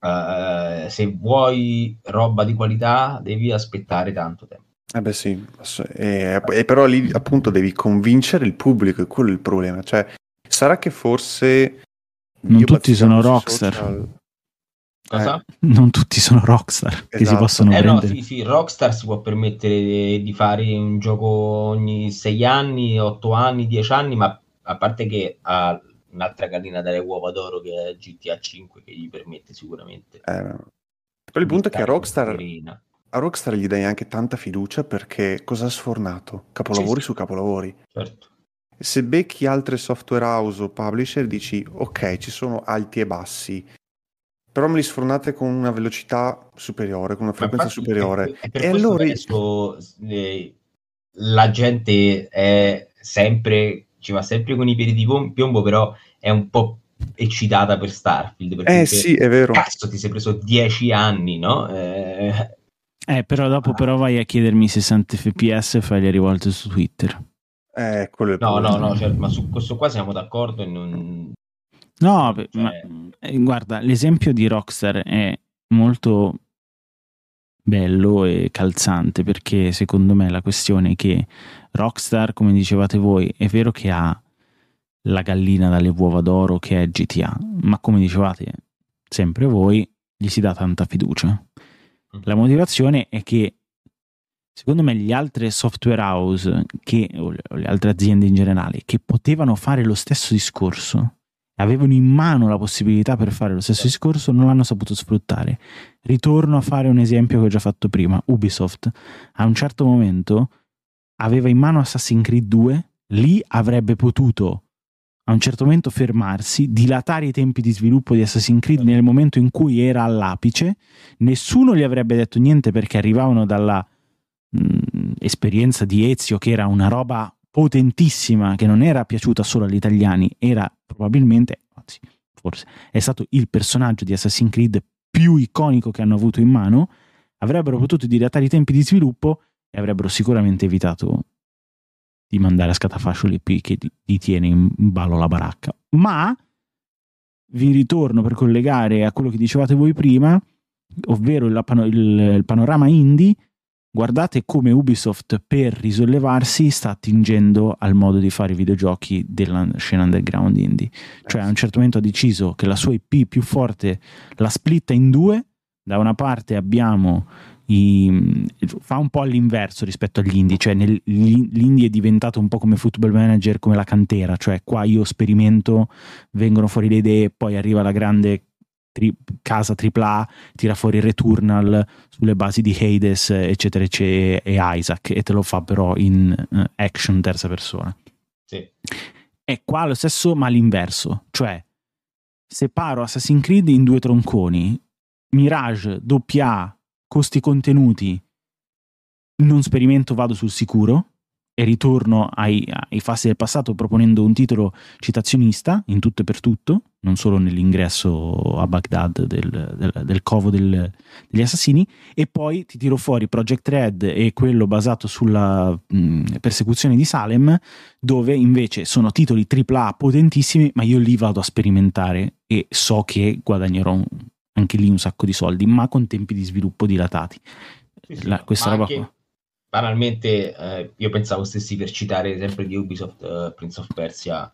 uh, se vuoi roba di qualità devi aspettare tanto tempo. Eh beh sì, e, e, però lì appunto devi convincere il pubblico, e quello è il problema. Cioè, sarà che forse... Non tutti sono rockstar. Social... Cosa? Eh, non tutti sono rockstar esatto. che si esatto. possono eh prendere. No, sì, sì, Rockstar si può permettere di fare un gioco ogni 6 anni, 8 anni, 10 anni, ma a parte che ha un'altra gallina dalle uova d'oro che è GTA 5 che gli permette sicuramente. Eh, però il punto è che Rockstar a Rockstar gli dai anche tanta fiducia perché cosa ha sfornato? Capolavori sì, su capolavori. Certo. Se becchi altre software house o publisher dici ok, ci sono alti e bassi, però me li sfornate con una velocità superiore, con una frequenza superiore. È, è e allora adesso eh, la gente è sempre, ci va sempre con i piedi di piombo, però è un po' eccitata per Starfield. Perché eh sì, è vero. Cazzo, ti sei preso dieci anni, no? Eh, eh, però dopo però vai a chiedermi 60 fps e fai le rivolte su Twitter. Eh, quello è no, no, no, cioè, ma su questo qua siamo d'accordo e non... No, cioè... ma, eh, guarda, l'esempio di Rockstar è molto bello e calzante perché secondo me la questione è che Rockstar, come dicevate voi, è vero che ha la gallina dalle uova d'oro che è GTA, ma come dicevate sempre voi, gli si dà tanta fiducia. La motivazione è che secondo me gli altri software house che, o le altre aziende in generale che potevano fare lo stesso discorso avevano in mano la possibilità per fare lo stesso discorso non l'hanno saputo sfruttare. Ritorno a fare un esempio che ho già fatto prima. Ubisoft a un certo momento aveva in mano Assassin's Creed 2 lì avrebbe potuto a un certo momento fermarsi, dilatare i tempi di sviluppo di Assassin's Creed nel momento in cui era all'apice, nessuno gli avrebbe detto niente perché arrivavano dalla mh, esperienza di Ezio che era una roba potentissima che non era piaciuta solo agli italiani, era probabilmente, anzi forse, è stato il personaggio di Assassin's Creed più iconico che hanno avuto in mano, avrebbero potuto dilatare i tempi di sviluppo e avrebbero sicuramente evitato di mandare a scatafascio l'IP che gli tiene in ballo la baracca. Ma vi ritorno per collegare a quello che dicevate voi prima, ovvero il, il, il panorama indie. Guardate come Ubisoft per risollevarsi sta attingendo al modo di fare i videogiochi della scena underground indie. Cioè a un certo momento ha deciso che la sua IP più forte la splitta in due. Da una parte abbiamo i, fa un po' all'inverso rispetto agli indie, cioè nel, l'indie è diventato un po' come football manager, come la cantera, cioè qua io sperimento, vengono fuori le idee, poi arriva la grande tri, casa AAA, tira fuori il Returnal sulle basi di Hades, eccetera, eccetera, e Isaac, e te lo fa però in uh, action terza persona. Sì. È qua lo stesso, ma all'inverso, cioè separo Assassin's Creed in due tronconi, Mirage AA costi contenuti, non sperimento, vado sul sicuro e ritorno ai, ai fasti del passato proponendo un titolo citazionista in tutto e per tutto, non solo nell'ingresso a Baghdad del, del, del covo del, degli assassini, e poi ti tiro fuori Project Red e quello basato sulla mh, persecuzione di Salem, dove invece sono titoli AAA potentissimi, ma io lì vado a sperimentare e so che guadagnerò anche lì un sacco di soldi, ma con tempi di sviluppo dilatati. Sì, sì, La, questa roba anche, qua. Banalmente, eh, io pensavo stessi per citare sempre di Ubisoft uh, Prince of Persia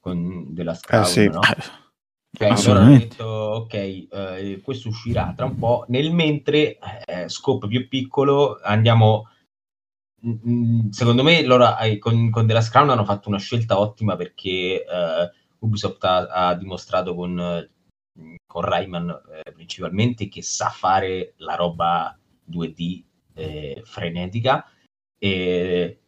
con della Crown, Eh, sì. no? Cioè, loro hanno Assolutamente. detto, ok, eh, questo uscirà tra un po', nel mentre, eh, scopo più piccolo, andiamo... Secondo me loro eh, con, con The Last Crown hanno fatto una scelta ottima perché eh, Ubisoft ha, ha dimostrato con, con Rayman eh, principalmente che sa fare la roba 2D eh, frenetica e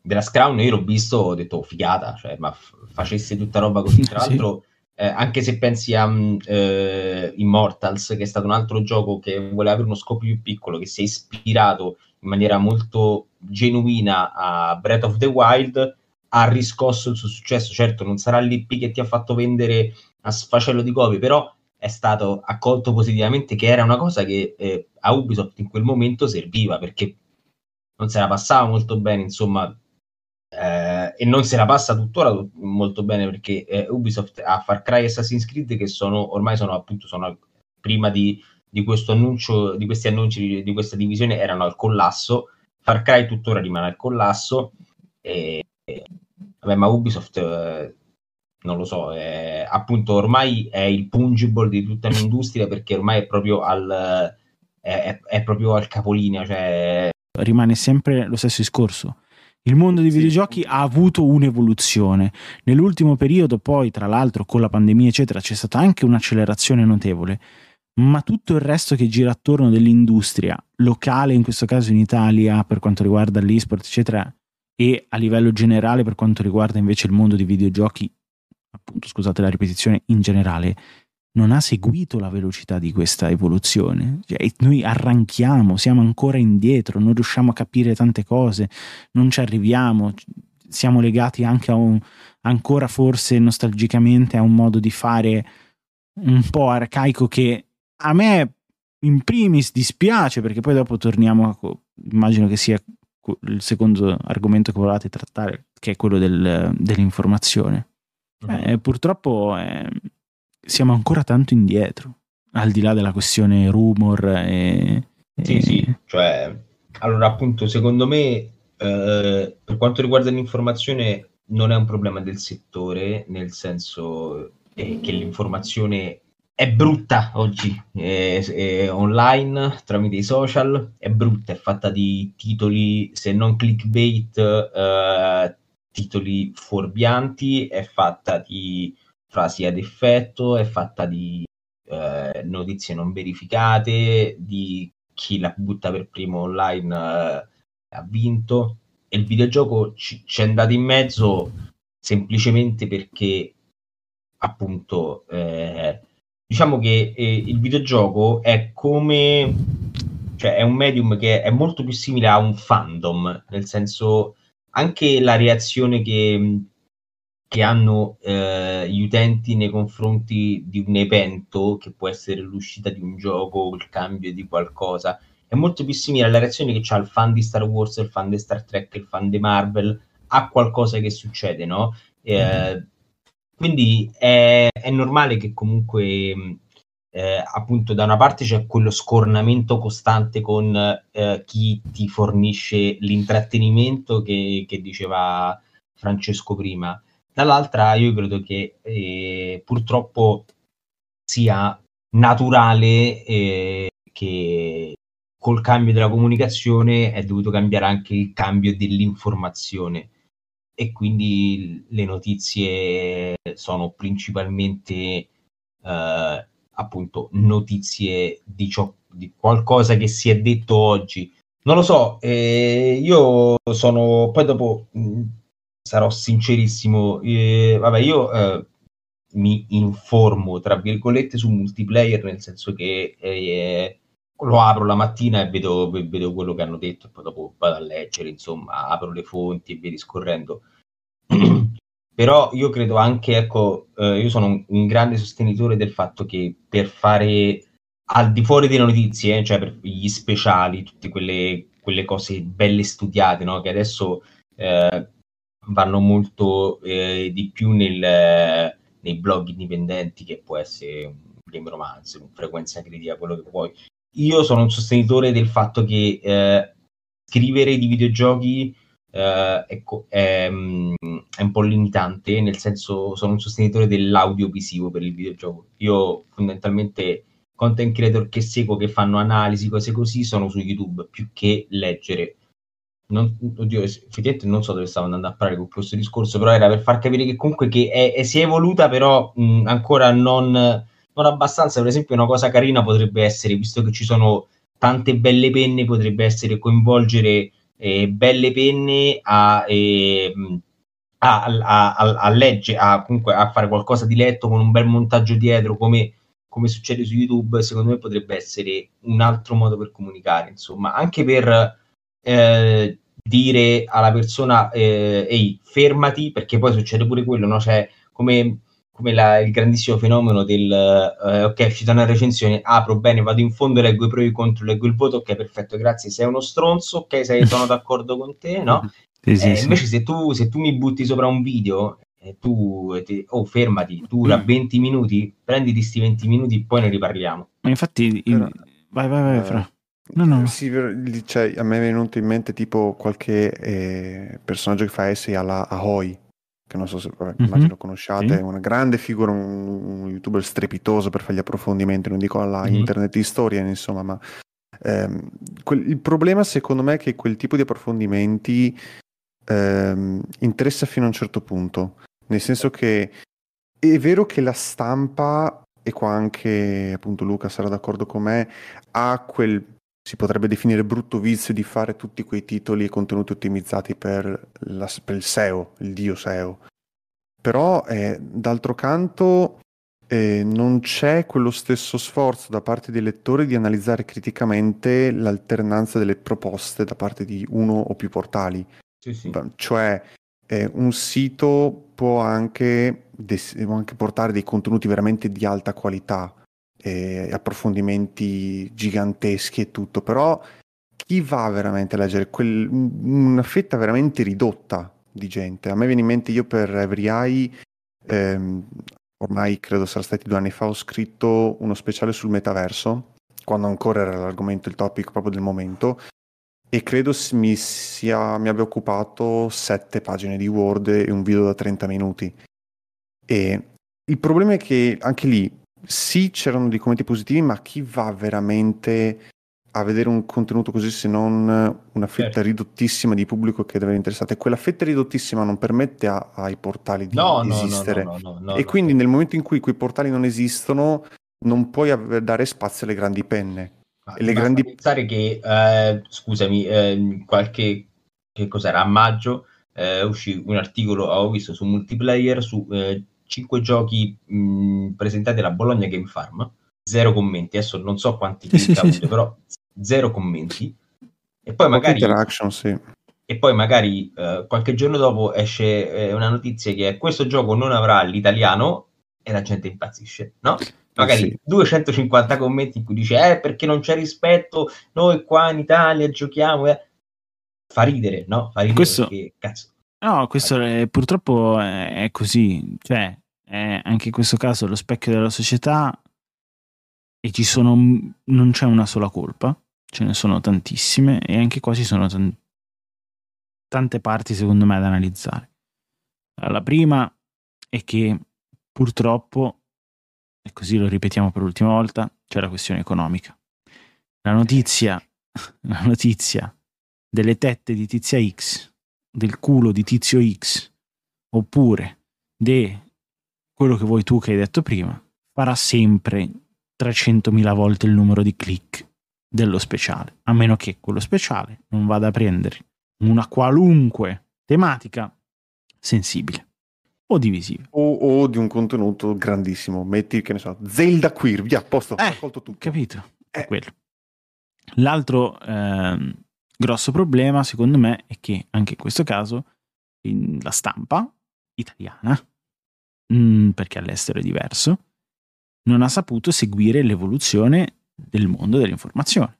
The Last Crown io l'ho visto ho detto oh, figata cioè, ma f- facesse tutta roba così tra Sì. l'altro eh, anche se pensi a eh, Immortals che è stato un altro gioco che voleva avere uno scopo più piccolo che si è ispirato in maniera molto genuina a Breath of the Wild ha riscosso il suo successo certo non sarà l'IP che ti ha fatto vendere a sfacelo di copie però è stato accolto positivamente che era una cosa che eh, a Ubisoft in quel momento serviva perché non se la passava molto bene insomma eh, e non se la passa tuttora tut- molto bene perché eh, Ubisoft ha Far Cry e Assassin's Creed che sono ormai sono appunto sono prima di, di questo annuncio di questi annunci di, di questa divisione erano al collasso. Far Cry tuttora rimane al collasso e- vabbè, ma Ubisoft eh, non lo so, è, appunto ormai è il pungible di tutta l'industria perché ormai è proprio al, è, è- proprio al capolinea, cioè rimane sempre lo stesso discorso. Il mondo dei Sì. videogiochi ha avuto un'evoluzione. Nell'ultimo periodo, poi, tra l'altro, con la pandemia, eccetera, c'è stata anche un'accelerazione notevole. Ma tutto il resto che gira attorno dell'industria locale, in questo caso in Italia, per quanto riguarda l'esport, eccetera, e a livello generale per quanto riguarda invece il mondo dei videogiochi, appunto, scusate la ripetizione, in generale, non ha seguito la velocità di questa evoluzione. Cioè, noi arranchiamo, siamo ancora indietro, non riusciamo a capire tante cose, non ci arriviamo, siamo legati anche a un, ancora forse nostalgicamente a un modo di fare un po' arcaico che a me in primis dispiace perché poi dopo torniamo a, immagino che sia il secondo argomento che volevate trattare che è quello del, dell'informazione eh, purtroppo eh, siamo ancora tanto indietro, al di là della questione rumor. E, Sì, e- sì, cioè, allora appunto, secondo me, eh, per quanto riguarda l'informazione, non è un problema del settore, nel senso eh, che l'informazione è brutta oggi, è, è online, tramite i social, è brutta, è fatta di titoli, se non clickbait, eh, titoli fuorvianti, è fatta di frasi ad effetto, è fatta di eh, notizie non verificate, di chi la butta per primo online eh, ha vinto. E il videogioco ci, ci è andato in mezzo semplicemente perché appunto eh, diciamo che eh, il videogioco è come cioè è un medium che è molto più simile a un fandom nel senso anche la reazione che, che hanno eh, gli utenti nei confronti di un evento che può essere l'uscita di un gioco il cambio di qualcosa è molto più simile alla reazione che ha il fan di Star Wars, il fan di Star Trek, il fan di Marvel a qualcosa che succede, no? Eh, quindi è, è normale che comunque eh, appunto da una parte c'è quello scornamento costante con eh, chi ti fornisce l'intrattenimento che, che diceva Francesco prima, dall'altra io credo che eh, purtroppo sia naturale eh, che col cambio della comunicazione è dovuto cambiare anche il cambio dell'informazione. E quindi le notizie sono principalmente eh, appunto notizie di, ciò, di qualcosa che si è detto oggi. Non lo so, eh, io sono poi dopo mh, sarò sincerissimo, eh, vabbè io eh, mi informo tra virgolette su multiplayer nel senso che eh, lo apro la mattina e vedo, vedo, quello che hanno detto e poi dopo vado a leggere, insomma, apro le fonti e via discorrendo. Però io credo anche, ecco, eh, io sono un, un, grande sostenitore del fatto che per fare al di fuori delle notizie, cioè per gli speciali, tutte quelle, quelle cose belle studiate, no? che adesso eh, vanno molto eh, di più nel, nei blog indipendenti, che può essere un game romance, un frequenza critica, quello che vuoi. Io sono un sostenitore del fatto che eh, scrivere di videogiochi eh, ecco, è, mm, è, un po' limitante, nel senso sono un sostenitore dell'audiovisivo per il videogioco. Io fondamentalmente content creator che seguo, che fanno analisi, cose così, sono su YouTube più che leggere. Non, oddio, effettivamente non so dove stavo andando a parlare con questo discorso, però era per far capire che comunque che è, è, si è evoluta, però mh, ancora non, non abbastanza. Per esempio, una cosa carina potrebbe essere, visto che ci sono tante belle penne, potrebbe essere coinvolgere eh, belle penne a, eh, a, a, a, leggere, a, comunque a fare qualcosa di letto con un bel montaggio dietro, come, come succede su YouTube, secondo me potrebbe essere un altro modo per comunicare, insomma, anche per eh, dire alla persona, eh, ehi, fermati, perché poi succede pure quello, no? Cioè, come come la, il grandissimo fenomeno del eh, ok, è uscita una recensione, apro bene, vado in fondo, leggo i pro e i contro, leggo il voto, ok, perfetto, grazie, sei uno stronzo, ok, sei, sono d'accordo con te, no? Sì, sì, eh, sì. Invece se tu, se tu, mi butti sopra un video e tu, ti, oh, fermati, dura 20 minuti, prenditi questi 20 minuti, poi ne riparliamo. Ma infatti, il... vai, vai, vai, Fra. No, no. Sì, cioè, a me è venuto in mente tipo qualche eh, personaggio che fa essere alla Ahoy, che non so se vabbè, mm-hmm. immagino conosciate, sì. una grande figura, un, un, youtuber strepitoso per fare gli approfondimenti, non dico alla mm-hmm. internet di storia, insomma, ma ehm, quel, il problema secondo me è che quel tipo di approfondimenti ehm, interessa fino a un certo punto, nel senso che è vero che la stampa, e qua anche appunto Luca sarà d'accordo con me, ha quel si potrebbe definire brutto vizio di fare tutti quei titoli e contenuti ottimizzati per, la, per il SEO, il dio SEO. Però eh, d'altro canto eh, non c'è quello stesso sforzo da parte dei lettori di analizzare criticamente l'alternanza delle proposte da parte di uno o più portali. Sì, sì. Cioè eh, un sito può anche, des- può anche portare dei contenuti veramente di alta qualità, eh, approfondimenti giganteschi e tutto, però chi va veramente a leggere? Quel, una fetta veramente ridotta di gente. A me viene in mente io per Every Eye, ehm, ormai credo sarà stati due anni fa, ho scritto uno speciale sul metaverso, quando ancora era l'argomento, il topic proprio del momento, e credo mi, sia, mi abbia occupato sette pagine di Word e un video da 30 minuti. E il problema è che anche lì sì, c'erano dei commenti positivi, ma chi va veramente a vedere un contenuto così se non una fetta certo. ridottissima di pubblico che deve essere interessato? E quella fetta ridottissima non permette a, ai portali di no, esistere. No, no, e quindi nel momento in cui quei portali non esistono, non puoi av- dare spazio alle grandi penne. Ma, le grandi... pensare che, eh, scusami, eh, qualche, che cos'era, a maggio eh, uscì un articolo, ho visto su multiplayer, su eh, 5 giochi mh, presentati alla Bologna Game Farm, zero commenti, adesso non so quanti sì, sì, sì, però zero commenti. E poi magari... Sì. E poi magari uh, qualche giorno dopo esce eh, una notizia che questo gioco non avrà l'italiano e la gente impazzisce, no? Magari sì. 250 commenti in cui dice eh perché non c'è rispetto, noi qua in Italia giochiamo, eh. fa ridere, no? Fa ridere questo... perché, cazzo, No, questo è, purtroppo è, così, cioè è anche in questo caso lo specchio della società e ci sono, non c'è una sola colpa, ce ne sono tantissime e anche qua ci sono t- tante parti secondo me da analizzare. La prima è che purtroppo, e così lo ripetiamo per l'ultima volta, c'è la questione economica. La notizia, la notizia delle tette di Tizia X del culo di tizio X oppure di quello che vuoi tu che hai detto prima, farà sempre 300.000 volte il numero di click dello speciale, a meno che quello speciale non vada a prendere una qualunque tematica sensibile o divisiva. O, o, di un contenuto grandissimo. Metti, che ne so, Zelda Queer, via, a posto, eh, tutto. Capito, è eh. quello. L'altro eh, grosso problema, secondo me, è che anche in questo caso la stampa italiana, mh, mm, perché all'estero è diverso, non ha saputo seguire l'evoluzione del mondo dell'informazione.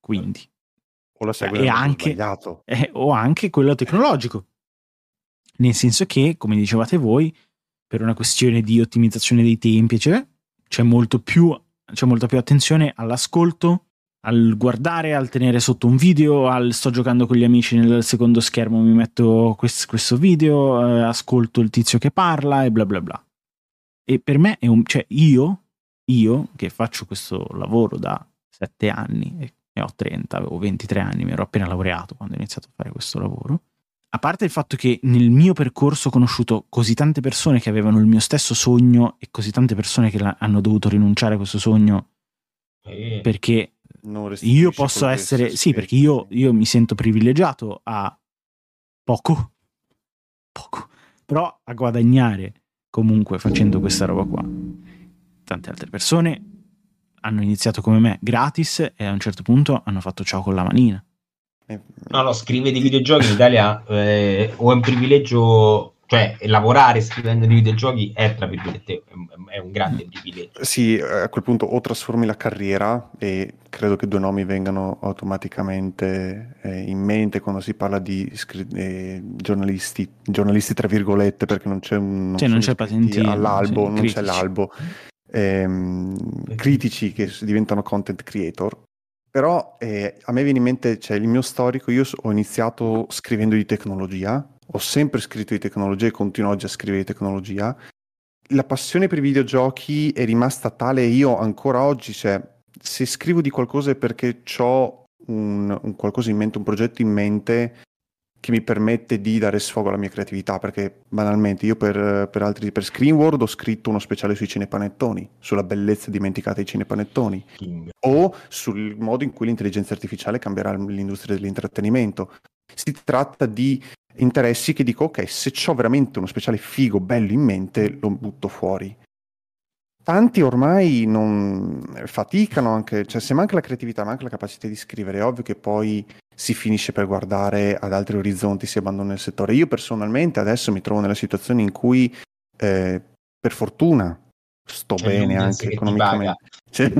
Quindi, o la segue e anche, eh, o anche quello tecnologico. Nel senso che, come dicevate voi, per una questione di ottimizzazione dei tempi, cioè, c'è, molto più, c'è molta più attenzione all'ascolto, al guardare, al tenere sotto un video, al sto giocando con gli amici nel secondo schermo, mi metto questo, questo video, eh, ascolto il tizio che parla e bla bla bla. E per me è un... cioè io, io che faccio questo lavoro da sette anni, e ne ho 30, avevo 23 anni, mi ero appena laureato quando ho iniziato a fare questo lavoro, a parte il fatto che nel mio percorso ho conosciuto così tante persone che avevano il mio stesso sogno e così tante persone che hanno dovuto rinunciare a questo sogno eh. perché io posso essere sì perché io, io, mi sento privilegiato a poco poco però a guadagnare comunque facendo questa roba qua. Tante altre persone hanno iniziato come me gratis e a un certo punto hanno fatto ciao con la manina. No, no, scrivere di videogiochi in Italia eh, o è un privilegio, cioè lavorare scrivendo di videogiochi è tra virgolette è un grande privilegio. Sì, a quel punto o trasformi la carriera e credo che due nomi vengano automaticamente eh, in mente quando si parla di scri- eh, giornalisti, giornalisti tra virgolette perché non c'è un non, cioè, non c'è patentino, all'albo, non critici. c'è l'albo. Ehm, critici che diventano content creator però eh, a me viene in mente, cioè il mio storico, io ho iniziato scrivendo di tecnologia, ho sempre scritto di tecnologia e continuo oggi a scrivere di tecnologia. La passione per i videogiochi è rimasta tale io ancora oggi, cioè, se scrivo di qualcosa è perché ho un, un qualcosa in mente, un progetto in mente che mi permette di dare sfogo alla mia creatività, perché banalmente io per, per, altri, per Screenword ho scritto uno speciale sui cinepanettoni, sulla bellezza dimenticata dei cinepanettoni, King. o sul modo in cui l'intelligenza artificiale cambierà l'industria dell'intrattenimento. Si tratta di interessi che dico, ok, se ho veramente uno speciale figo, bello in mente, lo butto fuori. Tanti ormai non faticano anche, cioè se manca la creatività, manca la capacità di scrivere, è ovvio che poi si finisce per guardare ad altri orizzonti, si abbandona il settore. Io personalmente adesso mi trovo nella situazione in cui, eh, per fortuna, sto C'è bene anche economicamente. Cioè,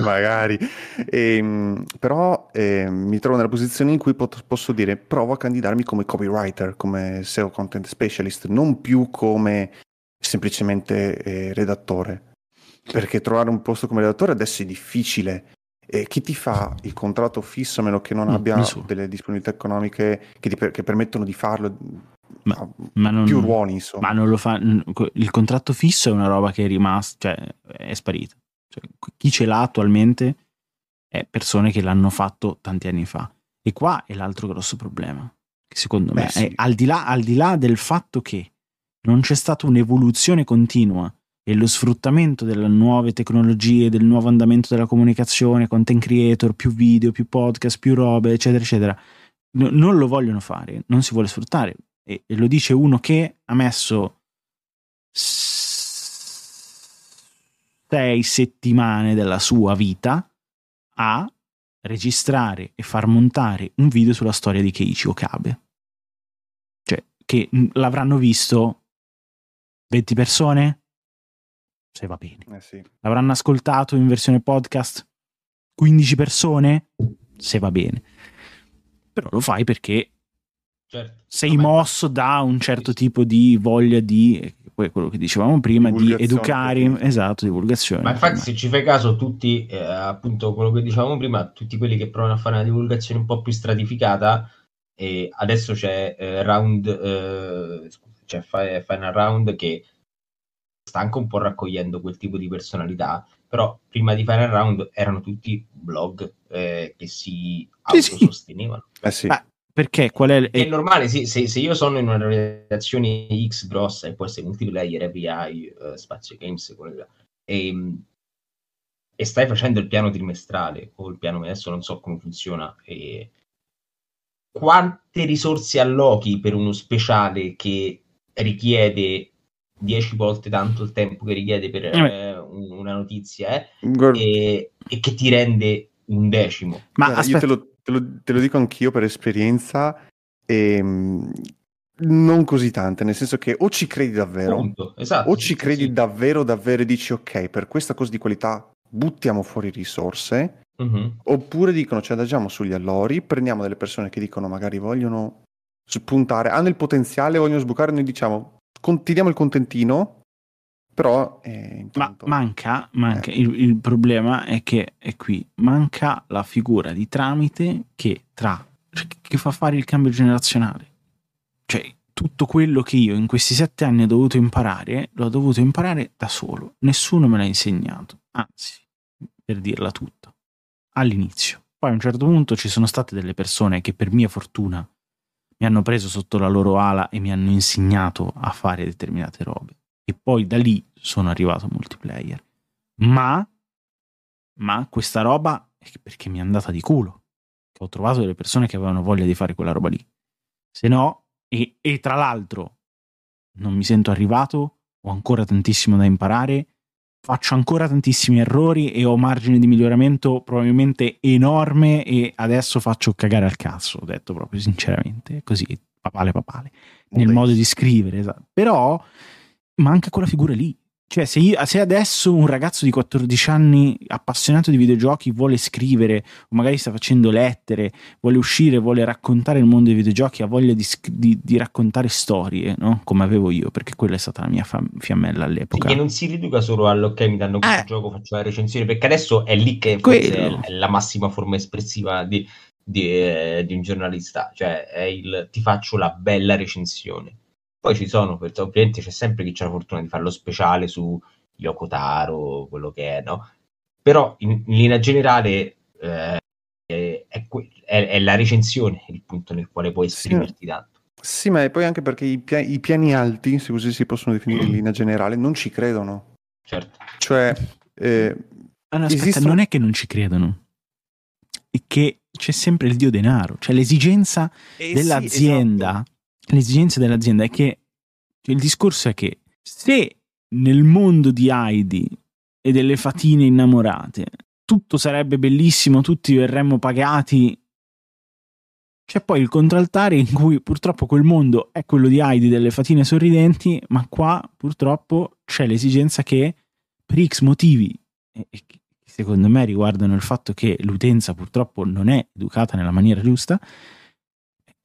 magari. E, ehm, però eh, mi trovo nella posizione in cui pot- posso dire provo a candidarmi come copywriter, come SEO content specialist, non più come semplicemente eh, redattore. Perché trovare un posto come redattore adesso è difficile e chi ti fa il contratto fisso a meno che non abbia Nessuno. delle disponibilità economiche che, ti, che permettono di farlo? Ma, ma non, più ruoli, insomma. Ma non lo fa. Il contratto fisso è una roba che è rimasta, cioè è sparita. Cioè, chi ce l'ha attualmente è persone che l'hanno fatto tanti anni fa. E qua è l'altro grosso problema. Che secondo Beh, me sì. è al di, là, al di là del fatto che non c'è stata un'evoluzione continua e lo sfruttamento delle nuove tecnologie, del nuovo andamento della comunicazione, content creator, più video, più podcast, più robe, eccetera, eccetera, no, non lo vogliono fare, non si vuole sfruttare. E, e lo dice uno che ha messo sei settimane della sua vita a registrare e far montare un video sulla storia di Keiichi Okabe. Cioè, che l'avranno visto 20 persone, se va bene. Eh sì. L'avranno ascoltato in versione podcast 15 persone, se va bene. Però lo fai perché certo. sei Vabbè. mosso da un certo tipo di voglia di quello che dicevamo prima di educare esatto divulgazione ma infatti se ci fai caso tutti eh, appunto quello che dicevamo prima tutti quelli che provano a fare una divulgazione un po' più stratificata e adesso c'è eh, round eh, c'è final round che sta anche un po' raccogliendo quel tipo di personalità, però prima di Final Round erano tutti blog eh, che si autosostenevano. Sì, sì. Eh sì. Ah, perché? Qual è, è... è normale, sì, se, se, io sono in una redazione X grossa e può essere multiplayer, API, uh, Spazio Games, e, ehm, e, stai facendo il piano trimestrale o il piano adesso non so come funziona, e quante risorse allochi per uno speciale che richiede 10 volte tanto il tempo che richiede per eh, una notizia eh, e, e, che ti rende un decimo. Ma Guarda, io te lo, te, lo, te lo, dico anch'io per esperienza, e, ehm, non così tante, nel senso che o ci credi davvero, esatto, o ci credi sì. davvero, davvero e dici ok, per questa cosa di qualità buttiamo fuori risorse, uh-huh. oppure dicono ci adagiamo sugli allori, prendiamo delle persone che dicono magari vogliono spuntare, hanno il potenziale, vogliono sbucare, noi diciamo continuiamo il contentino, però eh, intanto... Ma manca, manca eh. il, il, problema è che è qui, manca la figura di tramite che tra cioè, che fa fare il cambio generazionale. Cioè, tutto quello che io in questi sette anni ho dovuto imparare, l'ho dovuto imparare da solo. Nessuno me l'ha insegnato. Anzi, per dirla tutta, all'inizio. Poi a un certo punto ci sono state delle persone che per mia fortuna mi hanno preso sotto la loro ala e mi hanno insegnato a fare determinate robe. E poi da lì sono arrivato a multiplayer. Ma, ma questa roba è perché mi è andata di culo. Ho trovato delle persone che avevano voglia di fare quella roba lì. Se no, e, e tra l'altro, non mi sento arrivato, ho ancora tantissimo da imparare faccio ancora tantissimi errori e ho margine di miglioramento probabilmente enorme e adesso faccio cagare al cazzo, ho detto proprio sinceramente, così, papale papale, nel modo di scrivere, esatto. Però manca quella figura lì, cioè, se, io, se, adesso un ragazzo di 14 anni appassionato di videogiochi vuole scrivere, o magari sta facendo lettere, vuole uscire, vuole raccontare il mondo dei videogiochi, ha voglia di, di, di raccontare storie, no? Come avevo io, perché quella è stata la mia fam- fiammella all'epoca. Che non si riduca solo all'ok, mi danno questo eh, gioco, faccio la recensione, perché adesso è lì che è, è la massima forma espressiva di, di, eh, un giornalista, cioè il, ti faccio la bella recensione poi ci sono, ovviamente c'è sempre chi ha la fortuna di fare lo speciale su Yoko Taro, quello che è, no? Però in, in linea generale eh, è, è, è, la recensione il punto nel quale puoi esprimerti sì. tanto. Sì, ma è poi anche perché i, pia- i, piani alti, se così si possono definire in linea generale, non ci credono. Certo. Cioè, eh, ah, no, aspetta, esistono... non è che non ci credono, è che c'è sempre il dio denaro, cioè l'esigenza eh dell'azienda. Sì, esatto l'esigenza dell'azienda è che cioè il discorso è che se nel mondo di Heidi e delle fatine innamorate tutto sarebbe bellissimo, tutti verremmo pagati, c'è poi il contraltare in cui purtroppo quel mondo è quello di Heidi delle fatine sorridenti, ma qua purtroppo c'è l'esigenza che per X motivi, e secondo me riguardano il fatto che l'utenza purtroppo non è educata nella maniera giusta,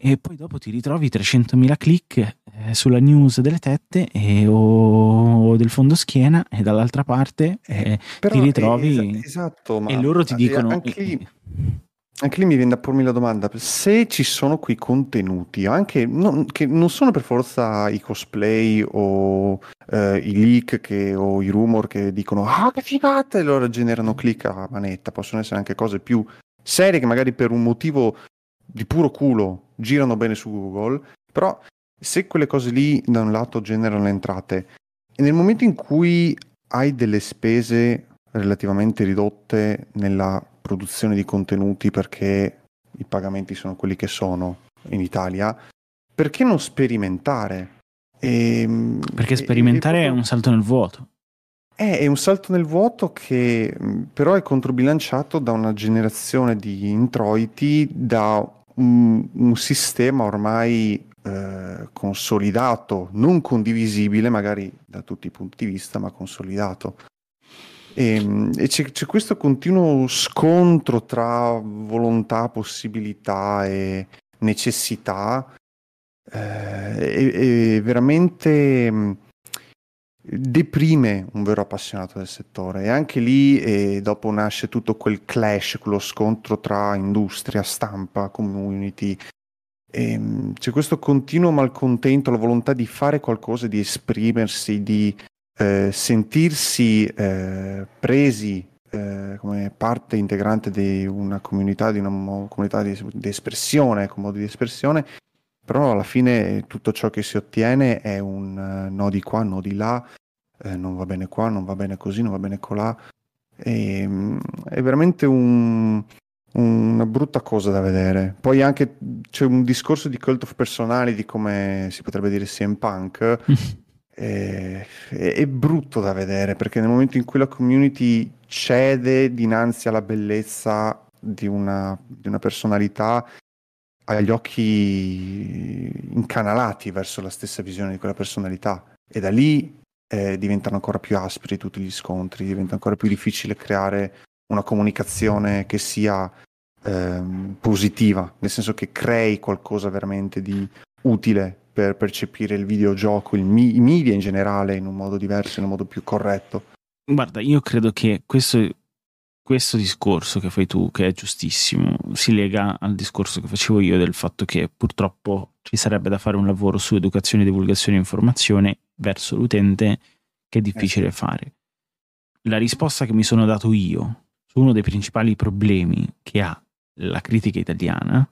e poi dopo ti ritrovi 300.000 click eh, sulla news delle tette e, o, o, del fondo schiena e dall'altra parte eh, ti ritrovi es- esatto, e loro ti dicono anche lì, anche lì mi viene da pormi la domanda se ci sono quei contenuti anche non, che non sono per forza i cosplay o eh, i leak che, o i rumor che dicono ah che figata! E loro generano click a manetta possono essere anche cose più serie che magari per un motivo di puro culo girano bene su Google, però se quelle cose lì da un lato generano entrate e nel momento in cui hai delle spese relativamente ridotte nella produzione di contenuti perché i pagamenti sono quelli che sono in Italia, perché non sperimentare? E, ehm, perché sperimentare e, e, è un salto nel vuoto. È, è un salto nel vuoto che però è controbilanciato da una generazione di introiti da un, un sistema ormai eh, consolidato, non condivisibile magari da tutti i punti di vista, ma consolidato. E, ehm, e c'è, c'è, questo continuo scontro tra volontà, possibilità e necessità. Eh, e, e veramente deprime un vero appassionato del settore e anche lì eh, dopo nasce tutto quel clash, quello scontro tra industria, stampa, community. E, ehm, c'è questo continuo malcontento, la volontà di fare qualcosa, di esprimersi, di eh, sentirsi eh, presi eh, come parte integrante di una comunità, di una mo- comunità di, di espressione, come modo di espressione, però alla fine tutto ciò che si ottiene è un uh, no di qua, no di là, eh, non va bene qua, non va bene così, non va bene colà. E, um, è veramente un, una brutta cosa da vedere. Poi anche c'è un discorso di cult of personality, come si potrebbe dire CM Punk. è, è, è brutto da vedere perché nel momento in cui la community cede dinanzi alla bellezza di una, di una personalità ha gli occhi incanalati verso la stessa visione di quella personalità e da lì eh, diventano ancora più aspri tutti gli scontri, diventa ancora più difficile creare una comunicazione che sia ehm, positiva, nel senso che crei qualcosa veramente di utile per percepire il videogioco, il mi- i media in generale in un modo diverso, in un modo più corretto. Guarda, io credo che questo, questo discorso che fai tu, che è giustissimo, si lega al discorso che facevo io del fatto che purtroppo ci sarebbe da fare un lavoro su educazione, divulgazione e informazione verso l'utente che è difficile eh fare. La risposta che mi sono dato io su uno dei principali problemi che ha la critica italiana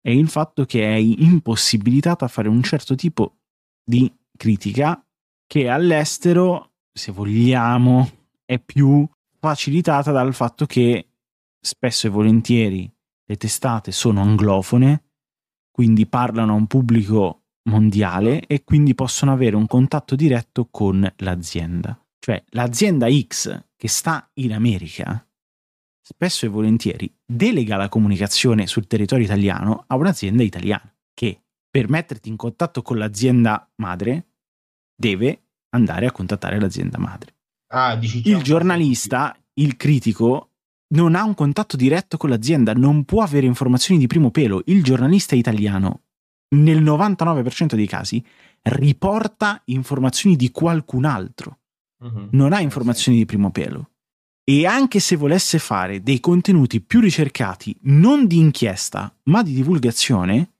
è il fatto che è impossibilitata a fare un certo tipo di critica che all'estero, se vogliamo, è più facilitata dal fatto che spesso e volentieri le testate sono anglofone, quindi parlano a un pubblico mondiale e quindi possono avere un contatto diretto con l'azienda. Cioè l'azienda X che sta in America spesso e volentieri delega la comunicazione sul territorio italiano a un'azienda italiana che per metterti in contatto con l'azienda madre deve andare a contattare l'azienda madre. Ah, il giornalista, il critico, non ha un contatto diretto con l'azienda, non può avere informazioni di primo pelo. Il giornalista italiano, nel 99% dei casi, riporta informazioni di qualcun altro. Uh-huh. Non ha informazioni di primo pelo e anche se volesse fare dei contenuti più ricercati, non di inchiesta, ma di divulgazione,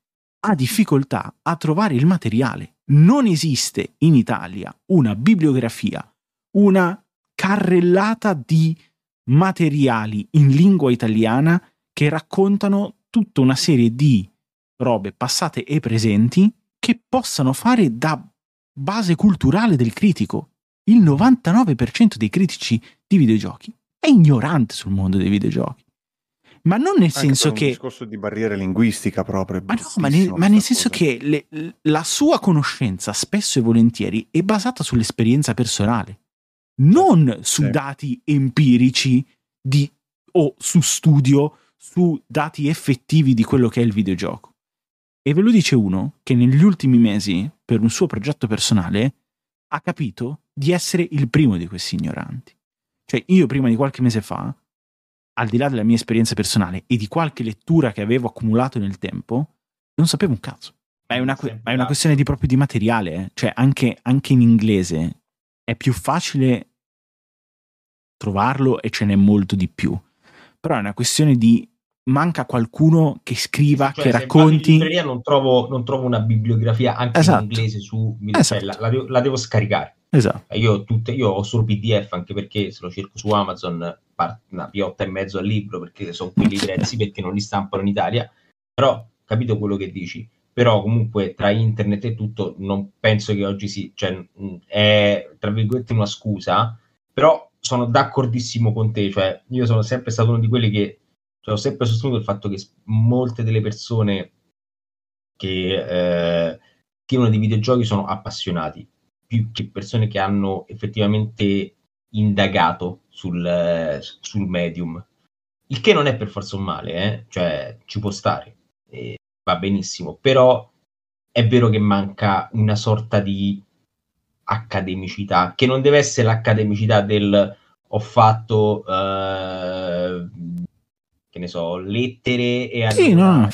ha difficoltà a trovare il materiale. Non esiste in Italia una bibliografia, una carrellata di materiali in lingua italiana che raccontano tutta una serie di robe passate e presenti che possano fare da base culturale del critico il 99% dei critici di videogiochi è ignorante sul mondo dei videogiochi. Ma non nel Anche senso che... È un discorso di barriera linguistica proprio. Ma no, ma nel, ma nel senso che le, la sua conoscenza spesso e volentieri è basata sull'esperienza personale, non su sì. dati empirici di, o su studio, su dati effettivi di quello che è il videogioco. E ve lo dice uno che negli ultimi mesi, per un suo progetto personale, ha capito di essere il primo di questi ignoranti. Cioè, io prima di qualche mese fa, al di là della mia esperienza personale e di qualche lettura che avevo accumulato nel tempo, non sapevo un cazzo. Ma è una, ma è una questione di proprio di materiale, eh. cioè anche, anche in inglese è più facile trovarlo e ce n'è molto di più. Però è una questione di manca qualcuno che scriva, cioè, che racconti. In libreria non trovo, non trovo una bibliografia anche esatto. in inglese su esatto. la, devo, la, devo, scaricare. Esatto. Io, tutte, io, ho solo PDF anche perché se lo cerco su Amazon una piotta e mezzo al libro perché sono quelli prezzi perché non li stampano in Italia. Però capito quello che dici. Però comunque tra internet e tutto non penso che oggi si, cioè, è tra virgolette una scusa, però sono d'accordissimo con te, cioè io sono sempre stato uno di quelli che cioè, ho sempre sostenuto il fatto che molte delle persone che eh, vivono di videogiochi sono appassionati, più che persone che hanno effettivamente indagato sul, sul medium. Il che non è per forza un male, eh? cioè ci può stare, eh, va benissimo, però è vero che manca una sorta di accademicità, che non deve essere l'accademicità del ho fatto eh, che ne so, lettere e sì, no,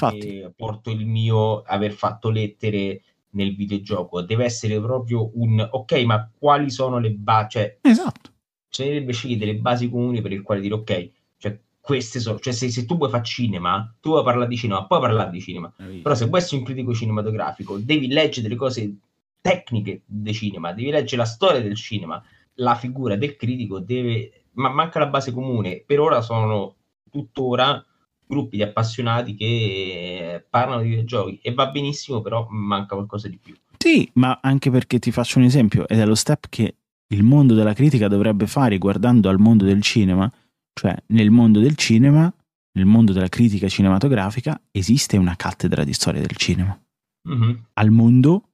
porto il mio aver fatto lettere nel videogioco. Deve essere proprio un ok, ma quali sono le basi? Cioè, esatto. Bisognerebbe scegliere delle basi comuni per il quale dire ok, cioè queste sono, cioè se, se tu vuoi fare cinema, tu vuoi parlare di cinema, puoi parlare di cinema. Però se vuoi essere un critico cinematografico, devi leggere delle cose tecniche del cinema, devi leggere la storia del cinema, la figura del critico deve ma manca la base comune. Per ora sono tuttora gruppi di appassionati che parlano di videogiochi e va benissimo, però manca qualcosa di più. Sì, ma anche perché ti faccio un esempio, ed è lo step che il mondo della critica dovrebbe fare guardando al mondo del cinema, cioè nel mondo del cinema, nel mondo della critica cinematografica, esiste una cattedra di storia del cinema. Mm-hmm. Al mondo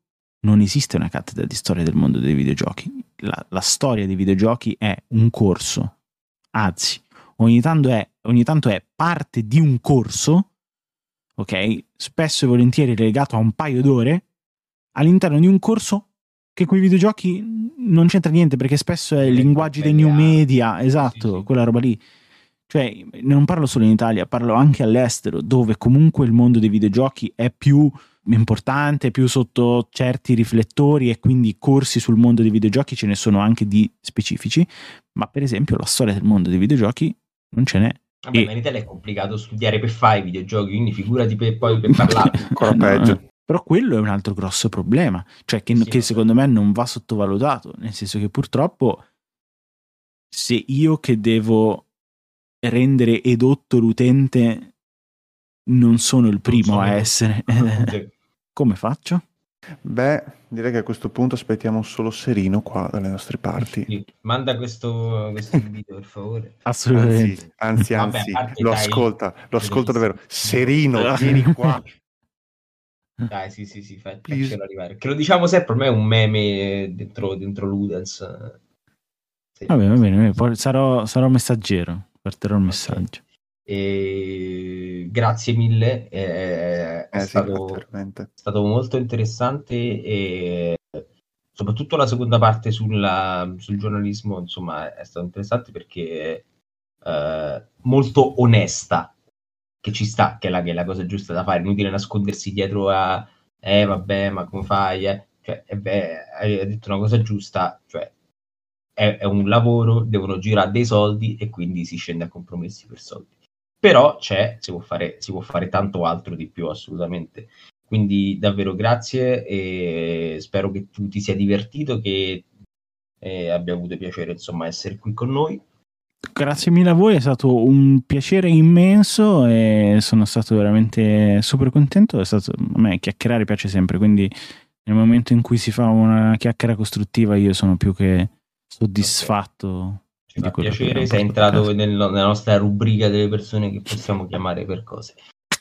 non esiste una cattedra di storia del mondo dei videogiochi. La, la storia dei videogiochi è un corso, anzi, ogni tanto è, ogni tanto è parte di un corso, ok? Spesso e volentieri legato a un paio d'ore, all'interno di un corso che con i videogiochi non c'entra niente perché spesso è il linguaggio dei new media, esatto, sì, sì. quella roba lì. Cioè, non parlo solo in Italia, parlo anche all'estero, dove comunque il mondo dei videogiochi è più importante, più sotto certi riflettori e quindi corsi sul mondo dei videogiochi ce ne sono anche di specifici, ma per esempio la storia del mondo dei videogiochi non ce n'è. Vabbè, e... ma in Italia è complicato studiare per fare i videogiochi, quindi figurati per, poi per parlare. Ancora peggio. No, però quello è un altro grosso problema, cioè che, sì, che secondo me non va sottovalutato, nel senso che purtroppo se io che devo rendere edotto l'utente non sono il primo a essere... Come faccio? Beh, direi che a questo punto aspettiamo solo Serino qua dalle nostre parti. Sì, manda questo, questo invito per favore. Assolutamente. Anzi, anzi, Vabbè, lo ascolta, lo ascolta davvero. Serino, vieni qua. Dai, sì, sì, sì, fai, arrivare. Che lo diciamo sempre, per me è un meme dentro, dentro Ludens. Sì. Va bene, va bene, sarò, sarò messaggero, porterò il okay. messaggio. E... Grazie mille, è, è, eh, stato, è, stato, molto interessante e soprattutto la seconda parte sulla, sul giornalismo, insomma, è stato interessante perché è eh, molto onesta che ci sta, che è, la, che è la cosa giusta da fare, inutile nascondersi dietro a eh vabbè, ma come fai? Eh? Cioè, eh, beh, hai detto una cosa giusta, cioè è, è, un lavoro, devono girare dei soldi e quindi si scende a compromessi per soldi. Però c'è, si può fare, si può fare tanto altro di più, assolutamente. Quindi davvero grazie e spero che tu ti sia divertito, che eh, abbia avuto piacere insomma essere qui con noi. Grazie mille a voi, è stato un piacere immenso e sono stato veramente super contento. Stato, a me chiacchierare piace sempre, quindi nel momento in cui si fa una chiacchiera costruttiva io sono più che soddisfatto. Okay. Ci fa piacere, sei entrato nel, nella nostra rubrica delle persone che possiamo chiamare per cose.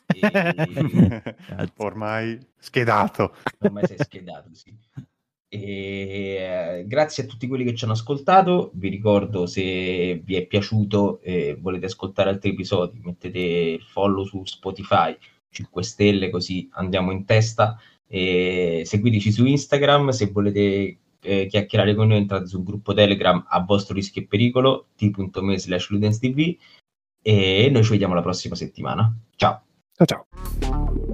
E... Ormai schedato. Ormai sei schedato, sì. E, eh, grazie a tutti quelli che ci hanno ascoltato. Vi ricordo se vi è piaciuto e volete ascoltare altri episodi, mettete il follow su Spotify 5 stelle, così andiamo in testa. E seguiteci su Instagram se volete eh, chiacchierare con noi. Entrate sul gruppo Telegram a vostro rischio e pericolo t.me slash ludenstv e noi ci vediamo la prossima settimana. Ciao. Ciao ciao.